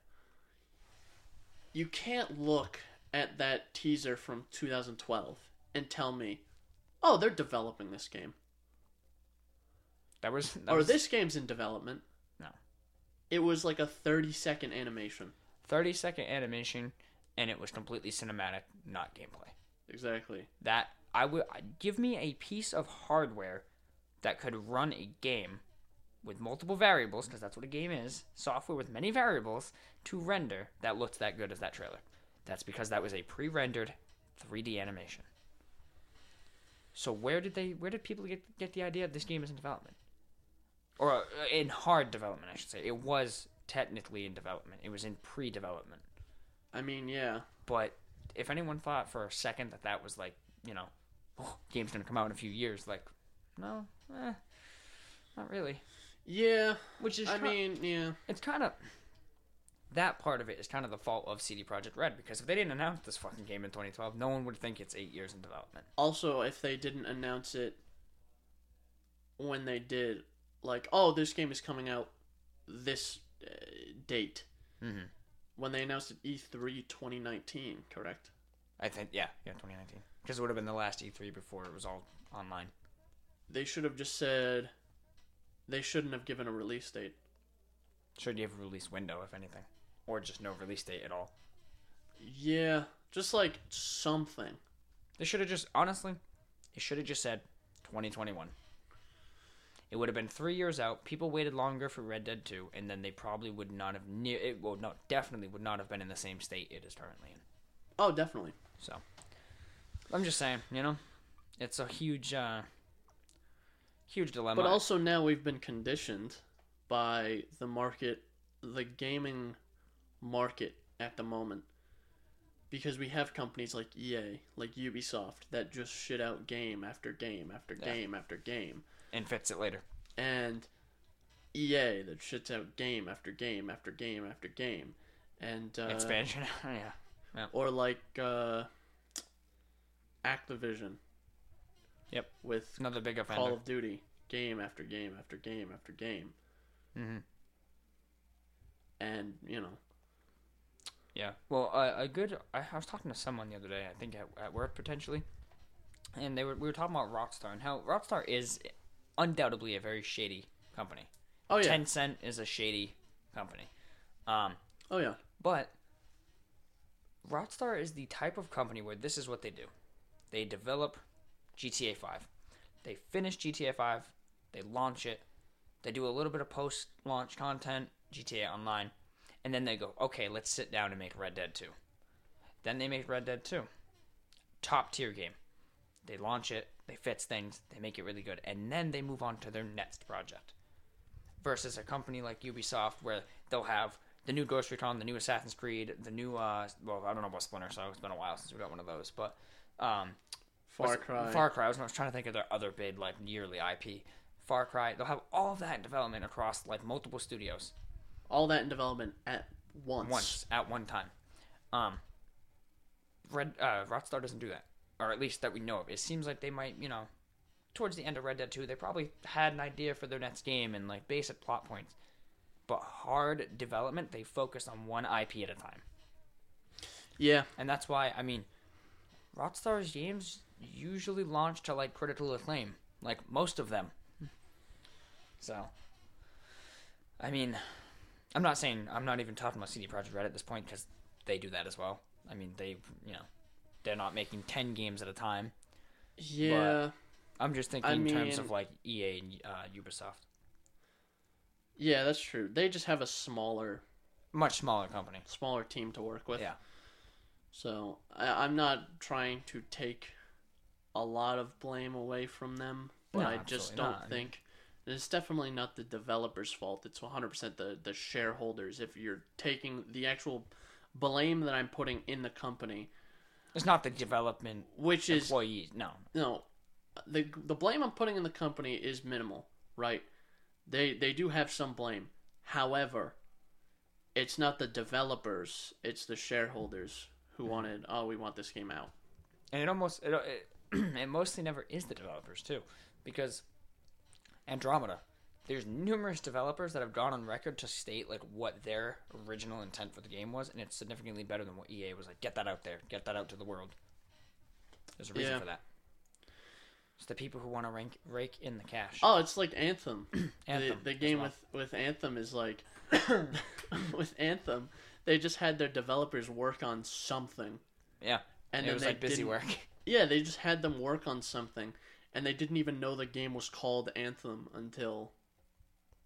You can't look at that teaser from 2012 and tell me, oh, they're developing this game, that was, that or was this game's in development. No. It was like a 30 second animation. 30 second animation, and it was completely cinematic, not gameplay. Exactly. That I would give me a piece of hardware that could run a game with multiple variables, because that's what a game is software with many variables to render that looked that good as that trailer. That's because that was a pre rendered 3D animation. So where did they where did people get get the idea that this game is in development? Or uh, in hard development, I should say. It was technically in development. It was in pre-development. I mean, yeah. But if anyone thought for a second that that was like, you know, oh, game's gonna come out in a few years, like, no, eh, not really. Yeah. Which is, I mean, yeah. it's kind of that part of it is kind of the fault of CD Projekt Red because if they didn't announce this fucking game in 2012, no one would think it's eight years in development. Also, if they didn't announce it when they did, like, oh, this game is coming out this uh, date. Mhm. When they announced it E E3 2019, correct? I think, yeah, yeah, 2019, because it would have been the last E3 before it was all online. They should have just said. They shouldn't have given a release date. Should you have a release window, if anything, or just no release date at all? Yeah, just like something. They should have just honestly, it should have just said 2021. It would have been three years out. People waited longer for Red Dead 2, and then they probably would not have near. It, well, no, definitely would not have been in the same state it is currently in. Oh, definitely. So, I'm just saying, you know, it's a huge, uh, huge dilemma. But also now we've been conditioned by the market, the gaming market at the moment, because we have companies like EA, like Ubisoft, that just shit out game after game after Yeah. game after game, And fits it later. and EA that shits out game after game after game after game, and uh, Expansion. yeah. or like uh, Activision. Yep. With Another big offender. Call of Duty, game after game after game after game, Mm-hmm. and you know, Yeah. Well, uh, a good. I, I was talking to someone the other day. I think at, at work potentially, and they were we were talking about Rockstar and how Rockstar is undoubtedly a very shady company. oh yeah, Tencent is a shady company. Um, oh yeah, but Rockstar is the type of company where this is what they do. They develop GTA 5. They finish GTA 5, they launch it, they do a little bit of post-launch content, GTA Online, and then they go, "Okay, let's sit down and make Red Dead 2." Then they make Red Dead 2. Top tier game. They launch it, they fix things, they make it really good, and then they move on to their next project versus a company like Ubisoft where they'll have the new Ghost Recon, the new Assassin's Creed, the new uh well I don't know about Splinter Cell. It's been a while since we got one of those, but um Far Cry. Far Cry. I was, I was trying to think of their other big like yearly IP. Far Cry. They'll have all of that in development across like multiple studios all that in development at once. once at one time. Um, Red uh, Rockstar doesn't do that, or at least that we know of. It seems like they might, you know, towards the end of Red Dead Two, they probably had an idea for their next game and like basic plot points, but hard development they focus on one IP at a time, Yeah, and that's why I mean, Rockstar's games usually launch to like critical acclaim, like most of them. So, I mean, I'm not saying I'm not even talking about CD Projekt Red at this point because they do that as well. I mean, they you know they're not making ten games at a time. yeah, I'm just thinking I in terms mean- of like EA and uh, Ubisoft, yeah. That's true. They just have a smaller, much smaller company. smaller team to work with. Yeah. So I, I'm not trying to take a lot of blame away from them, but No, I just absolutely don't not. I mean- think it's definitely not the developers' fault. It's 100% the the shareholders. If you're taking the actual blame that I'm putting in the company, It's not the development which is employees. No, no, the the blame I'm putting in the company is minimal, right? They they do have some blame. However, it's not the developers; it's the shareholders who mm-hmm. wanted. Oh, we want this game out. and it almost it, it, it mostly never is the developers too, because Andromeda. There's numerous developers that have gone on record to state like what their original intent for the game was, and it's significantly better than what EA was like. Get that out there, get that out to the world. There's a reason Yeah. for that. It's the people who want to rank rake in the cash. Oh, it's like Anthem. Anthem the, the game well. with with Anthem is like with Anthem. They just had their developers work on something, yeah, and it was like busy work. Yeah, they just had them work on something, and they didn't even know the game was called Anthem until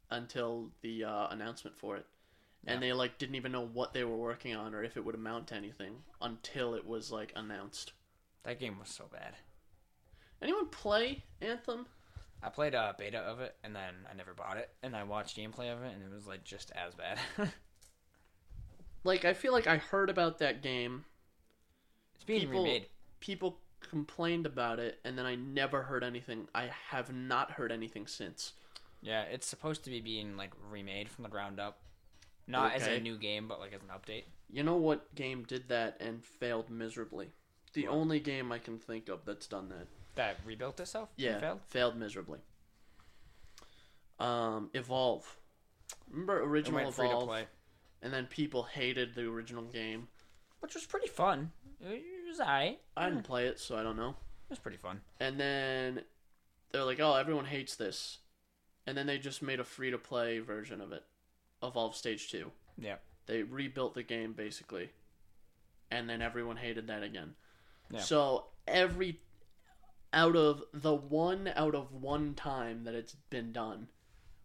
until the uh, announcement for it. And they like didn't even know what they were working on or if it would amount to anything until it was like announced. that game was so bad. Anyone play Anthem? I played a beta of it and then I never bought it, and I watched gameplay of it, and it was like just as bad. Like I feel like I heard about that game. it's being People- remade. People complained about it and then I never heard anything. I have not heard anything since. Yeah, it's supposed to be being like remade from the ground up, not as a new game, but like as an update. You know what game did that and failed miserably? The What? only game I can think of that's done that. That rebuilt itself. Yeah, failed. failed miserably. Um, Evolve. Remember original went free to Evolve, play, and then people hated the original game. which was pretty fun. It was alright. I didn't play it, so I don't know. It was pretty fun. And then they're like, "Oh, everyone hates this," and then they just made a free to play version of it, Evolve Stage Two. Yeah. They rebuilt the game basically, and then everyone hated that again. Yeah. So every out of the one out of one time that it's been done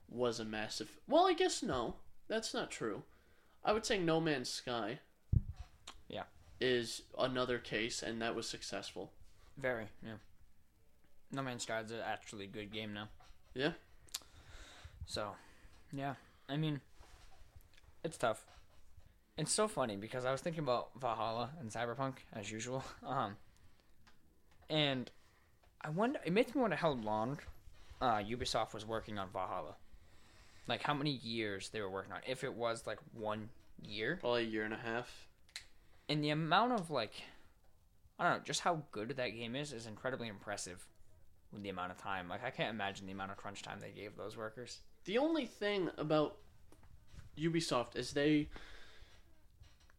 was a massive. Well, I guess no, that's not true. I would say No Man's Sky. Is another case, and that was successful. Very. Yeah. No Man's Sky is actually a good game now. Yeah. So, yeah. I mean, it's tough. It's so funny because I was thinking about Valhalla and Cyberpunk as usual. Um, and I wonder. It makes me wonder how long uh, Ubisoft was working on Valhalla. Like how many years they were working on. If it was like one year, Probably a year and a half. And the amount of like, I don't know, just how good that game is is incredibly impressive. With the amount of time, like I can't imagine the amount of crunch time they gave those workers. The only thing about Ubisoft is they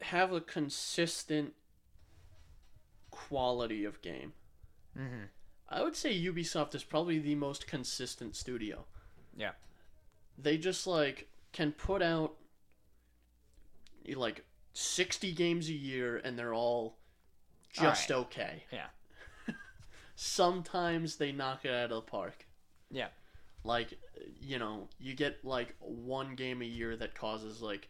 have a consistent quality of game. Mm-hmm. I would say Ubisoft is probably the most consistent studio. Yeah. They just like can put out like 60 games a year and they're all just Alright. okay. Yeah. Sometimes they knock it out of the park. Yeah. Like, you know, you get like one game a year that causes like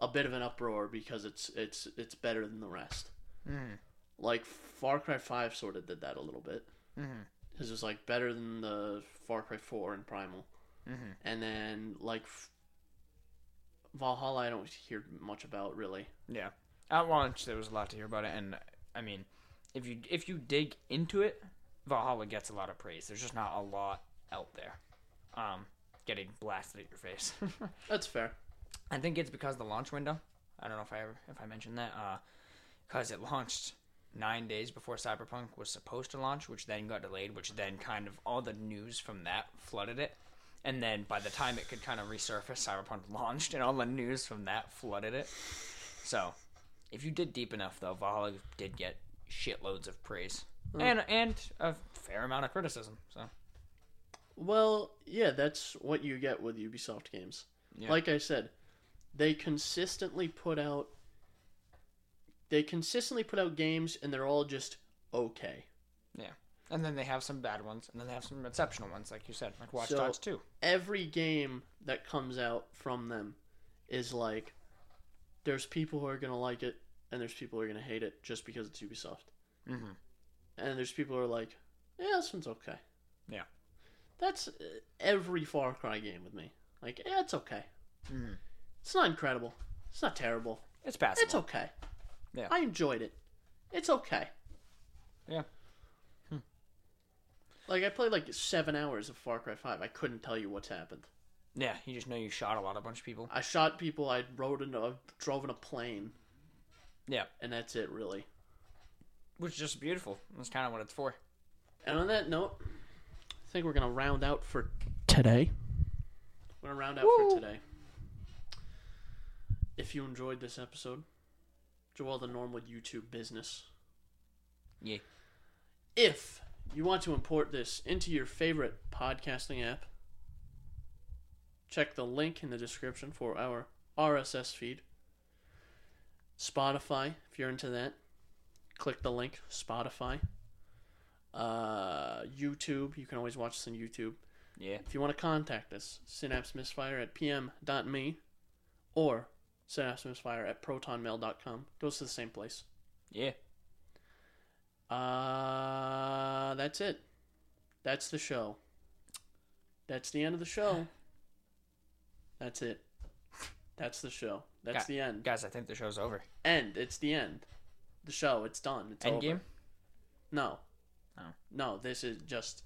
a bit of an uproar because it's it's it's better than the rest. Mm-hmm. Like Far Cry 5 sort of did that a little bit. Mm-hmm. Because it was like better than the Far Cry 4 and Primal. Mm-hmm. And then like Valhalla, I don't hear much about really. Yeah. At launch, there was a lot to hear about it, and I mean, if you if you dig into it, Valhalla gets a lot of praise. There's just not a lot out there, um, getting blasted at your face. That's fair. I think it's because of the launch window. I don't know if I ever if I mentioned that, Uh, because it launched nine days before Cyberpunk was supposed to launch, which then got delayed, which then kind of all the news from that flooded it. And then by the time it could kind of resurface, Cyberpunk launched, and all the news from that flooded it. So, if you did deep enough, though, Valhalla did get shitloads of praise mm. and and a fair amount of criticism. So, Well, yeah, that's what you get with Ubisoft games. Yeah. Like I said, they consistently put out they consistently put out games and they're all just okay. And then they have some bad ones, and then they have some exceptional ones, like you said, like Watch So- Dogs 2. Every game that comes out from them is like there's people who are going to like it and there's people who are going to hate it just because it's Ubisoft. Mm-hmm. And there's people who are like, "Yeah, this one's okay." Yeah. That's uh, every Far Cry game with me. Like, yeah, it's okay. Mm-hmm. It's not incredible. It's not terrible. It's passable. It's okay. Yeah. I enjoyed it. It's okay. Yeah. Like I played like seven hours of Far Cry Five. I couldn't tell you what's happened. Yeah, you just know you shot a lot of bunch of people. I shot people. I rode in a drove in a plane, Yeah, and that's it really. which is just beautiful. That's kind of what it's for. And on that note, I think we're gonna round out for today. We're gonna round out for today. If you enjoyed this episode, do all the normal YouTube business. Yeah. If you want to import this into your favorite podcasting app, check the link in the description for our RSS feed. Spotify, if you're into that, click the link. Spotify. Uh, YouTube, you can always watch us on YouTube. Yeah. If you want to contact us, synapse misfire at pm.me or synapse misfire at protonmail.com. Goes to the same place. Yeah. Uh, that's it. That's the show. That's the end of the show. That's it. That's the show. That's the end. Guys, I think the show's over. End. It's the end. The show. It's done. It's End over. game? No. Oh. No, this is just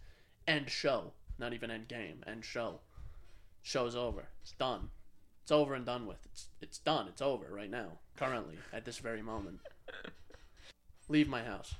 end show. Not even end game. End show. Show's over. It's done. It's over and done with. It's it's done. It's over right now. Currently, at this very moment. Leave my house.